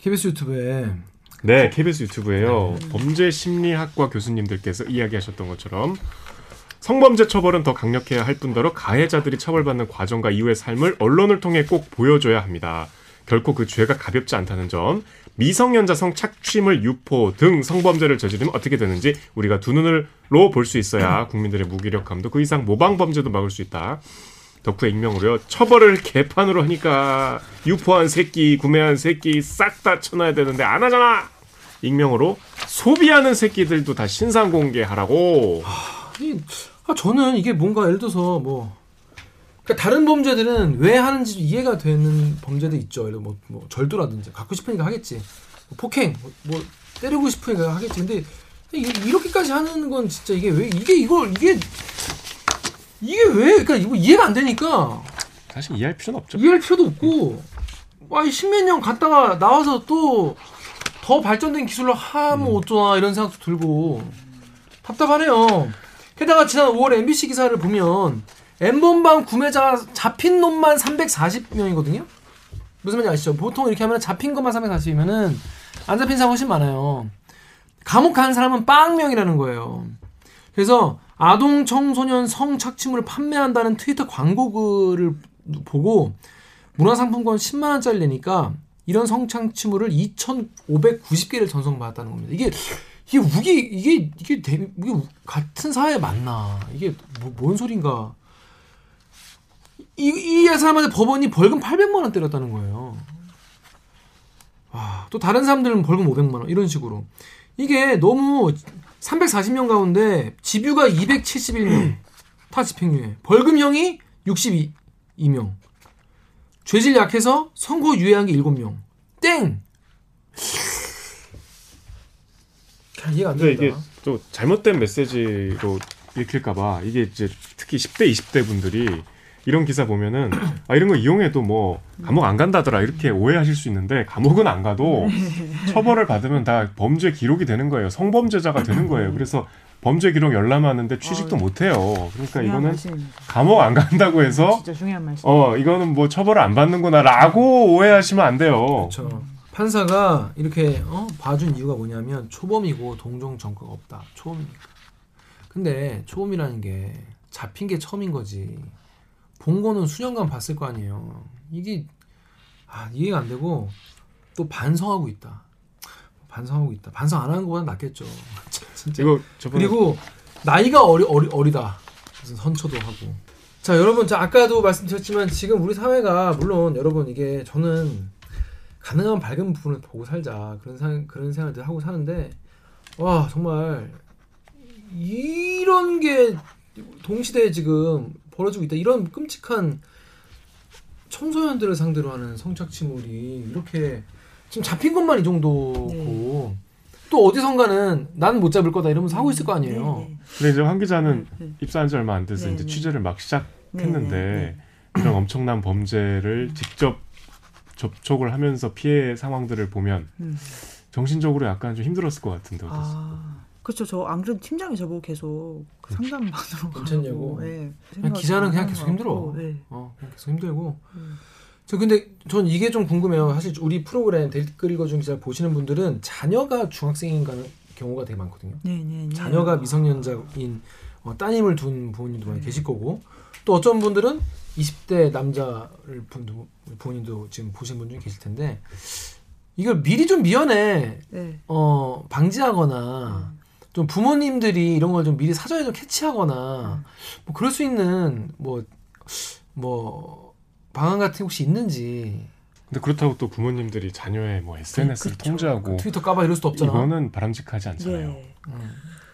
KBS 유튜브에 KBS 유튜브에요. 음. 범죄 심리학과 교수님들께서 이야기하셨던 것처럼 성범죄 처벌은 더 강력해야 할 뿐더러 가해자들이 처벌받는 과정과 이후의 삶을 언론을 통해 꼭 보여줘야 합니다. 결코 그 죄가 가볍지 않다는 점, 미성년자 성 착취물 유포 등 성범죄를 저지르면 어떻게 되는지 우리가 두 눈으로 볼 수 있어야 국민들의 무기력함도 그 이상 모방 범죄도 막을 수 있다. 덕후의 익명으로요. 처벌을 개판으로 하니까 유포한 새끼, 구매한 새끼 싹 다 쳐놔야 되는데 안 하잖아. 익명으로 소비하는 새끼들도 다 신상 공개하라고. 이, 아, 저는 이게 뭔가 예를 들어서 뭐 그러니까 다른 범죄들은 왜 하는지 이해가 되는 범죄도 있죠. 예를 뭐, 뭐 절도라든지 갖고 싶으니까 하겠지. 뭐 폭행, 뭐, 뭐 때리고 싶으니까 하겠지. 근데 이, 이렇게까지 하는 건 진짜 이게 왜 이게 이걸 이게 이게 왜 그러니까 이거 이해가 안 되니까 사실 이해할 필요는 없죠. 이해할 필요도 없고 와이 십몇 년 갔다가 나와서 또 더 발전된 기술로 하면 어쩌나 이런 생각도 들고 답답하네요. 게다가 지난 5월 MBC 기사를 보면 엠번방 구매자 잡힌 놈만 340명이거든요. 무슨 말인지 아시죠? 보통 이렇게 하면 잡힌 것만 340이면은 안 잡힌 사람 훨씬 많아요. 감옥 간 사람은 빵명이라는 거예요. 그래서 아동 청소년 성착취물을 판매한다는 트위터 광고 글을 보고 문화상품권 10만 원짜리 내니까 이런 성착취물을 2,590개를 전송받았다는 겁니다. 이게 이게 우기 이게 이게 대, 이게 우- 같은 사회에 맞나? 이게 뭐, 뭔 소린가? 이, 이 사람한테 법원이 벌금 800만 원 때렸다는 거예요. 와, 또 다른 사람들은 벌금 500만 원 이런 식으로. 이게 너무 340명 가운데 집유가 271명 타 집행유예. 벌금형이 62명. 죄질 약해서 선고 유예한 게 7명. 땡. 잘 이해가 안 됩니다. 이게 또 잘못된 메시지로 읽힐까봐 이게 이제 특히 10대, 20대 분들이 이런 기사 보면은 아 이런 거 이용해도 뭐 감옥 안 간다더라 이렇게 오해하실 수 있는데 감옥은 안 가도 처벌을 받으면 다 범죄 기록이 되는 거예요. 성범죄자가 되는 거예요. 그래서 범죄 기록 열람하는데 취직도 아유. 못 해요. 그러니까 이거는 말씀입니다. 감옥 안 간다고 해서 진짜 중요한 말씀. 어 이거는 뭐 처벌을 안 받는구나라고 오해하시면 안 돼요. 그렇죠. 판사가 이렇게 어, 봐준 이유가 뭐냐면 초범이고 동종 전과가 없다. 초범이니까. 근데 초범이라는 게 잡힌 게 처음인 거지. 본 거는 수년간 봤을 거 아니에요. 이게 아, 이해가 안 되고 또 반성하고 있다. 반성하고 있다. 반성 안 하는 것보다 낫겠죠. 진짜. 이거 저번에 그리고 나이가 어리, 어리, 어리다. 무슨 선처도 하고. 자, 여러분, 자, 아까도 말씀드렸지만 지금 우리 사회가 물론 여러분 이게 저는 가능한 밝은 부분을 보고 살자 그런 상, 그런 생각들 하고 사는데 와 정말 이런 게 동시대에 지금 벌어지고 있다 이런 끔찍한 청소년들을 상대로 하는 성착취물이 이렇게 지금 잡힌 것만 이 정도고 네. 또 어디선가는 나는 못 잡을 거다 이러면서 하고 있을 거 아니에요. 네, 네. 근데 이제 황 기자는. 입사한 지 얼마 안 돼서 네, 이제 네. 취재를 막 시작했는데 네, 네, 이런 엄청난 범죄를 직접 접촉을 하면서 피해 상황들을 보면 음. 정신적으로 약간 좀 힘들었을 것 같은데 어땠어요? 아, 그렇죠. 저 안 그래도 팀장이 저보고 계속 그 상담 받으러 괜찮냐고? 가고, 네. 그냥 기자는 그냥 계속 힘들어. 네. 어, 그냥 계속 힘들고. 음. 저 근데 전 이게 좀 궁금해요. 사실 우리 프로그램 댓글 읽어준 기자 보시는 분들은 자녀가 중학생인 가- 경우가 되게 많거든요. 네, 네, 네. 자녀가 미성년자인 어, 따님을 둔 부모님도 많이 네. 계실 거고 또 어떤 분들은 20대 남자를 분도 부모님도 지금 보신 분 중에 계실 텐데 이걸 미리 좀 미연에 네. 어 방지하거나 좀 부모님들이 이런 걸 좀 미리 사전에 좀 캐치하거나 뭐 그럴 수 있는 뭐뭐 방안 같은 게 혹시 있는지 근데 그렇다고 또 부모님들이 자녀의 뭐 SNS를 그렇죠. 통제하고 트위터 까봐 이럴 수도 없잖아. 이거는 바람직하지 않잖아요. 네. 음.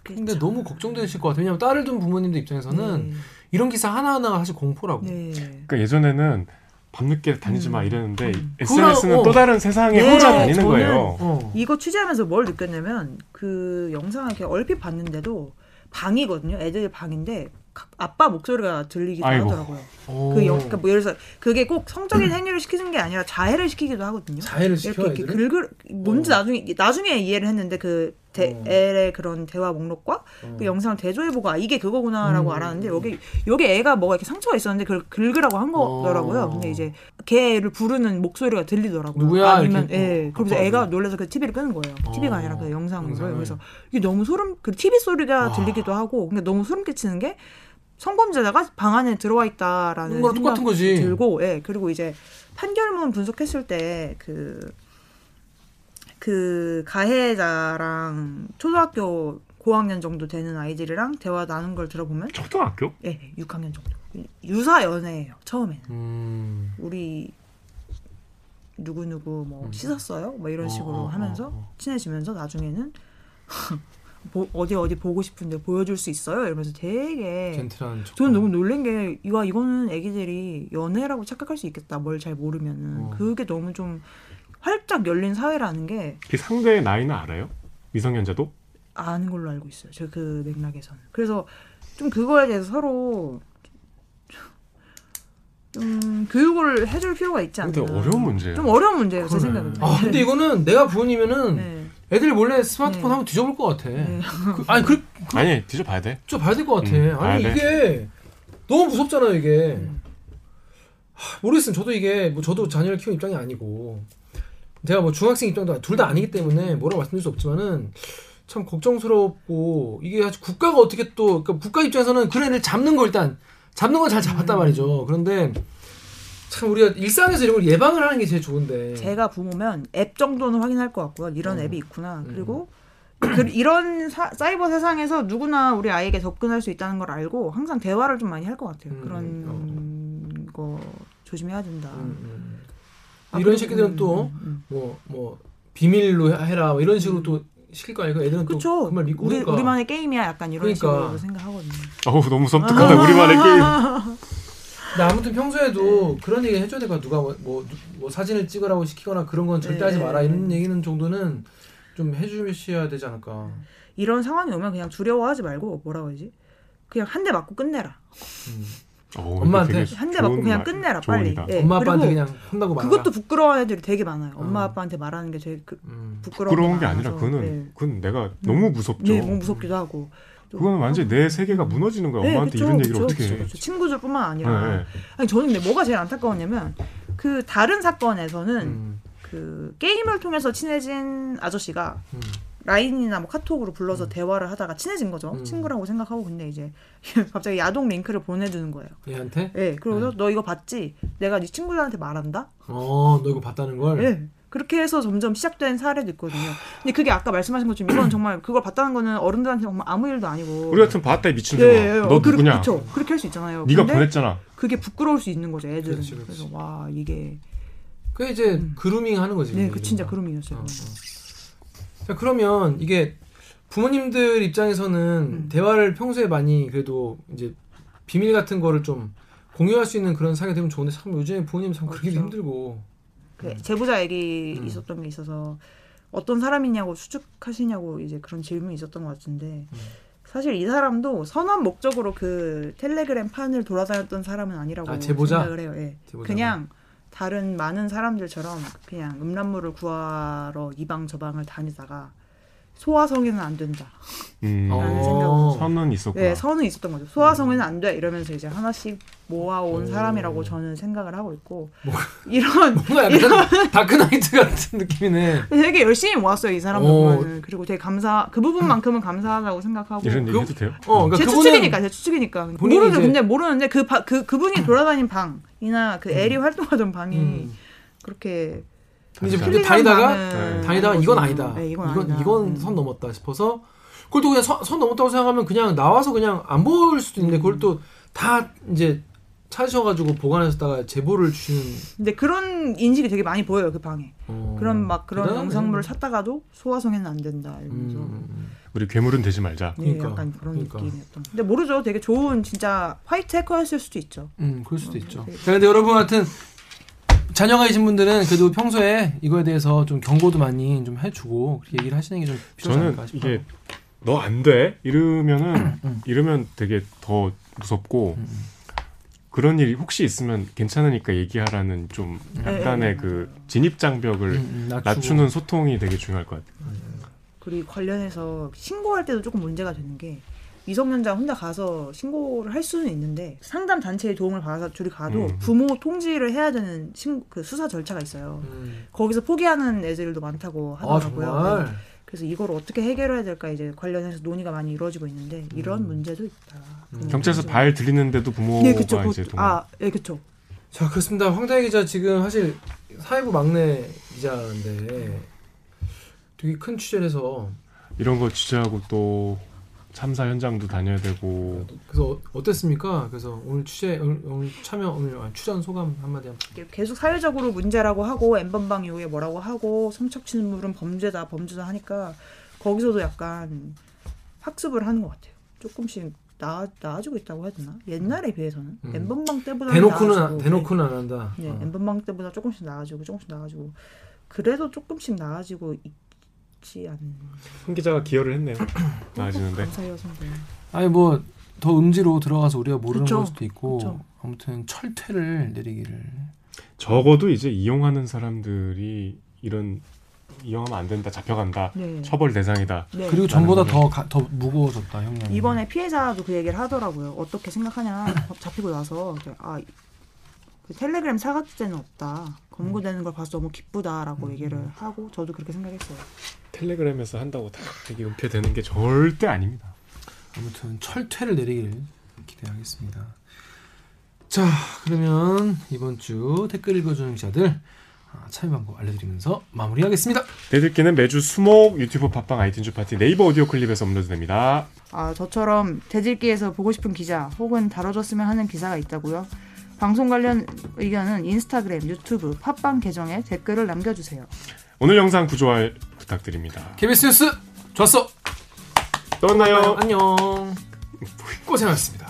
그렇죠. 근데 너무 걱정되실 것 같아요. 왜냐면 딸을 둔 부모님들 입장에서는 이런 기사 하나하나가 사실 공포라고. 네. 네. 그러니까 예전에는 밤늦게 다니지 마 음. 이랬는데 음. SNS는 그거, 어. 또 다른 세상에 네, 혼자 다니는 저는 거예요. 어. 이거 취재하면서 뭘 느꼈냐면 그 영상을 이렇게 얼핏 봤는데도 방이거든요. 애들 방인데 각- 아빠 목소리가 들리기도 아이고. 하더라고요. 어. 그 영, 그러니까 뭐 예를 들어서 그게 꼭 성적인 행위를 시키는 게 아니라 자해를 시키기도 하거든요. 자해를 시켜 이렇게, 이렇게? 긁을 뭔지 어. 나중에 나중에 이해를 했는데 그 대, 어. 애의 그런 대화 목록과 어. 그 영상을 대조해보고 아 이게 그거구나라고 음. 알았는데 여기 여기 애가 뭐가 이렇게 상처가 있었는데 그걸 긁으라고 한 거더라고요. 어. 근데 이제 걔를 부르는 목소리가 들리더라고요. 누구야? 아니면. 예 어, 그러면서 아빠가 애가 놀라서 그 TV를 끄는 거예요. TV가 아니라 그 영상으로 영상을. 그래서 이게 너무 소름 그 TV 소리가 와. 들리기도 하고 근데 너무 소름 끼치는 게 성범죄자가 방 안에 들어와 있다라는 생각이 거지. 들고 예 그리고 이제 판결문 분석했을 때그 그 가해자랑 초등학교 고학년 정도 되는 아이들이랑 대화 나눈 걸 들어보면 초등학교? 예 6학년 정도 유사 연애예요 처음에는 음. 우리 누구 누구 뭐 음. 씻었어요 뭐 이런 어, 식으로 어, 하면서 어, 어. 친해지면서 나중에는 뭐 어디 어디 보고 싶은데 보여줄 수 있어요 이러면서 되게 젠틀한 척. 저는 너무 놀란 게 이거 이거는 애기들이 연애라고 착각할 수 있겠다 뭘 잘 모르면은 어. 그게 너무 좀 활짝 열린 사회라는 게 그 상대의 나이는 알아요? 미성년자도? 아는 걸로 알고 있어요. 저 그 맥락에서는. 그래서 좀 그거에 대해서 서로 좀 교육을 해줄 필요가 있지 않나. 근데 어려운 문제예요. 좀 어려운 문제예요, 제 그러네. 생각에는. 아 근데 이거는 내가 부모님이면 네. 애들 몰래 스마트폰 네. 한번 뒤져볼 것 같아. 네. 그, 아니 그, 아니 뒤져봐야 돼. 좀 봐야 될 것 같아. 음, 아니 돼. 이게 너무 무섭잖아요 이게. 음. 하, 모르겠어요. 저도 이게 뭐 저도 자녀를 키우는 입장이 아니고 제가 뭐 중학생 입장도 둘 다 아니기 때문에 뭐라고 말씀드릴 수 없지만은 참 걱정스럽고 이게 아주 국가가 어떻게 또 그러니까 국가 입장에서는 그런 애를 잡는 거 일단 잡는 건 잘 잡았단 말이죠. 그런데 참 우리가 일상에서 이런 걸 예방을 하는 게 제일 좋은데. 제가 부모면 앱 정도는 확인할 것 같고요. 이런 음. 앱이 있구나. 음. 그리고 그, 이런 사, 사이버 세상에서 누구나 우리 아이에게 접근할 수 있다는 걸 알고 항상 대화를 좀 많이 할 것 같아요. 음, 그런 거 조심해야 된다. 음, 음. 아, 이런 새끼들은 음, 또 음, 뭐뭐 비밀로 해라 뭐 이런 식으로 또 시킬 거 아니고 애들은 또 그렇죠. 정말 믿고 우리 그러니까. 우리만의 게임이야 약간 이런 그러니까. 식으로 생각하거든요. 어우 너무 섬뜩하다 우리만의 게임. 근데 아무튼 평소에도 네. 그런 얘기 해줘야 될까 누가 뭐, 뭐, 뭐 사진을 찍으라고 시키거나 그런 건 절대 네, 하지 네, 마라 이런 네. 얘기는 정도는 좀 해주셔야 되지 않을까. 이런 상황이 오면 그냥 두려워하지 말고 뭐라고 하지? 그냥 한 대 맞고 끝내라. 음. 엄마한테? 되게 한대 좋은 맞고 그냥 말- 끝내라 빨리. 예, 엄마 아빠한테 그냥 혼나고 말아. 그것도 부끄러워하는 애들이 되게 많아요. 엄마 어. 아빠한테 말하는 게 제일 그, 음. 부끄러운, 부끄러운 게 아니라. 그거는 네. 그건 내가 너무 무섭죠. 네, 너무 무섭기도 하고. 또- 그거는 완전히 내 세계가 무너지는 거야. 네, 엄마한테 그쵸, 이런 얘기를 그쵸, 어떻게 그쵸, 해? 친구들뿐만 아니라. 네, 네. 아니 저는 근데 뭐가 제일 안타까웠냐면 그 다른 사건에서는 음. 그 게임을 통해서 친해진 아저씨가 음. 라인이나 뭐 카톡으로 불러서 대화를 하다가 친해진 거죠. 음. 친구라고 생각하고 근데 이제 갑자기 야동 링크를 보내주는 거예요. 얘한테? 예, 그러고서 네. 너 이거 봤지? 내가 네 친구들한테 말한다. 어, 너 이거 봤다는 걸? 예. 그렇게 해서 점점 시작된 사례도 있거든요. 근데 그게 아까 말씀하신 것처럼 이건 정말 그걸 봤다는 거는 어른들한테 정말 아무 일도 아니고. 우리 같은 봤다 이 미친 예, 놈아. 예, 너 어, 그- 누구냐? 그쵸. 그렇게 할 수 있잖아요. 네가 근데 보냈잖아. 그게 부끄러울 수 있는 거죠, 애들은. 그렇지, 그렇지. 그래서 와 이게 그게 이제 그루밍 하는 거지. 네, 그 진짜. 그rum이었어요. 어, 어. 자, 그러면 이게 부모님들 입장에서는 음. 대화를 평소에 많이 그래도 이제 비밀 같은 거를 좀 공유할 수 있는 그런 사이가 되면 좋은데 참 요즘에 부모님 참 그러기 그렇죠. 힘들고. 그 제보자 얘기 음. 있었던 게 있어서 어떤 사람이냐고 수축하시냐고 이제 그런 질문이 있었던 것 같은데 음. 사실 이 사람도 선한 목적으로 그 텔레그램 판을 돌아다녔던 사람은 아니라고 아, 제보자? 생각을 해요. 예. 제보자가. 그냥 다른 많은 사람들처럼 그냥 음란물을 구하러 이방 저 방을 다니다가 소화성애는 안 된다. 음, 라는 어. 선은 있었구나. 네, 선은 있었던 거죠. 소화성애는 안 돼. 이러면서 이제 하나씩 모아온 오. 사람이라고 저는 생각을 하고 있고 이런 뭔가 약간 다크나이트 같은 느낌이네. 되게 열심히 모았어요 이 사람들 오. 보면은 그리고 되게 감사 그 부분만큼은 감사하다고 생각하고 이런 얘기 그- 해도 돼요? 어, 그러니까 제 추측이니까 제 추측이니까 이제- 근데 모르는데 그그 그분이 돌아다닌 방 이나 그 엘이 활동하던 방이 음. 그렇게 근데 이제. 그렇게 다니다가 틀리는 다니다가 이건. 아니다. 네, 이건, 이건 아니다. 이건 음. 선 넘었다 싶어서 그걸 또 그냥 선, 선 넘었다고 생각하면 그냥 나와서 그냥 안 볼 수도 있는데 그걸 또 다 이제 찾으셔가지고 보관하셨다가 제보를 주시는 근데 그런 인식이 되게 많이 보여요 그 방에 어, 그런 막 그런 대단하네. 영상물을 찾다가도 소화성애는 안 된다 이러면서 음, 우리 괴물은 되지 말자. 네, 그러니까, 약간 그런 그러니까. 느낌이었던 근데 모르죠 되게 좋은 진짜 화이트 해커였을 수도 있죠 음, 그럴 수도 어, 있죠. 네. 자, 근데 여러분 하여튼 자녀가 계신 분들은 그래도 평소에 이거에 대해서 좀 경고도 많이 좀 해주고 그렇게 얘기를 하시는 게 좀 필요하지 않을까 싶어요. 이게 너 안 돼? 이러면은 음. 이러면 되게 더 무섭고 음. 그런 일이 혹시 있으면 괜찮으니까 얘기하라는 좀 약간의 네, 네, 그 진입 장벽을 음, 음, 낮추고. 낮추는 소통이 되게 중요할 것 같아요. 그리고 관련해서 신고할 때도 조금 문제가 되는 게 미성년자 혼자 가서 신고를 할 수는 있는데 상담 단체의 도움을 받아서 둘이 가도 음. 부모 통지를 해야 되는 신, 그 수사 절차가 있어요. 음. 거기서 포기하는 애들도 많다고 아 하더라고요. 정말 네. 그래서 이걸 어떻게 해결해야 될까 이제 관련해서 논의가 많이 이루어지고 있는데 이런 음. 문제도 있다. 그냥 경찰서 좀- 발 들리는데도 부모가 네, 그쵸. 이제 동 아, 예, 그쵸. 자 그렇습니다. 황다혜 기자 지금 사실 사회부 막내 기자인데 되게 큰 취재를 해서 이런 거 취재하고 또 참사 현장도 다녀야 되고 그래서 어, 어땠습니까? 그래서 오늘 취재 오늘, 오늘 참여 오늘 아, 출연 소감 한마디. 이게 계속 사회적으로 문제라고 하고 엠번방 이후에 뭐라고 하고 성착취물은 범죄다 범죄다 하니까 거기서도 약간 학습을 하는 것 같아요. 조금씩 나 나아지고 있다고 해야 되나? 옛날에 비해서는 음. 엠번방 때보다 대놓고는 안- 나아지고, 대놓고는 안 한다. 네, 어. 네 엠번방 때보다 조금씩 나아지고 조금씩 나아지고 그래도 조금씩 나아지고 있 지 않. 황 기자가 기여를 했네요. 나아지는데 감사해요 선배. 아니 뭐 더 음지로 들어가서 우리가 모르는 그쵸. 걸 수도 있고 그쵸. 아무튼 철퇴를 내리기를. 적어도 이제 이용하는 사람들이 이런 이용하면 안 된다, 잡혀간다, 네. 처벌 대상이다. 네. 그리고 전보다 나는 더 가, 더 무거워졌다 형량. 이번에 피해자도 그 얘기를 하더라고요. 어떻게 생각하냐 잡히고 나서 아, 그 텔레그램 사각지대는 없다. 검거되는 걸 봐서 너무 기쁘다라고 얘기를 하고 저도 그렇게 생각했어요. 텔레그램에서 한다고 다 되게 은폐되는 게 절대 아닙니다. 아무튼 철퇴를 내리기를 기대하겠습니다. 자 그러면 이번 주 댓글 읽어주는 기자들 아, 참여 방법 알려드리면서 마무리하겠습니다. 댓읽기는 매주 수목 유튜브 팟빵 아이튠즈 팟티 네이버 오디오 클립에서 업로드됩니다. 아 저처럼 댓읽기에서 보고 싶은 기자 혹은 다뤄줬으면 하는 기사가 있다고요? 방송 관련 의견은 인스타그램, 유튜브, 팟빵 계정에 댓글을 남겨주세요. 오늘 영상 구조할 부탁드립니다. KBS 뉴스 좋았어. 또 만나요. 안녕. 고생하셨습니다.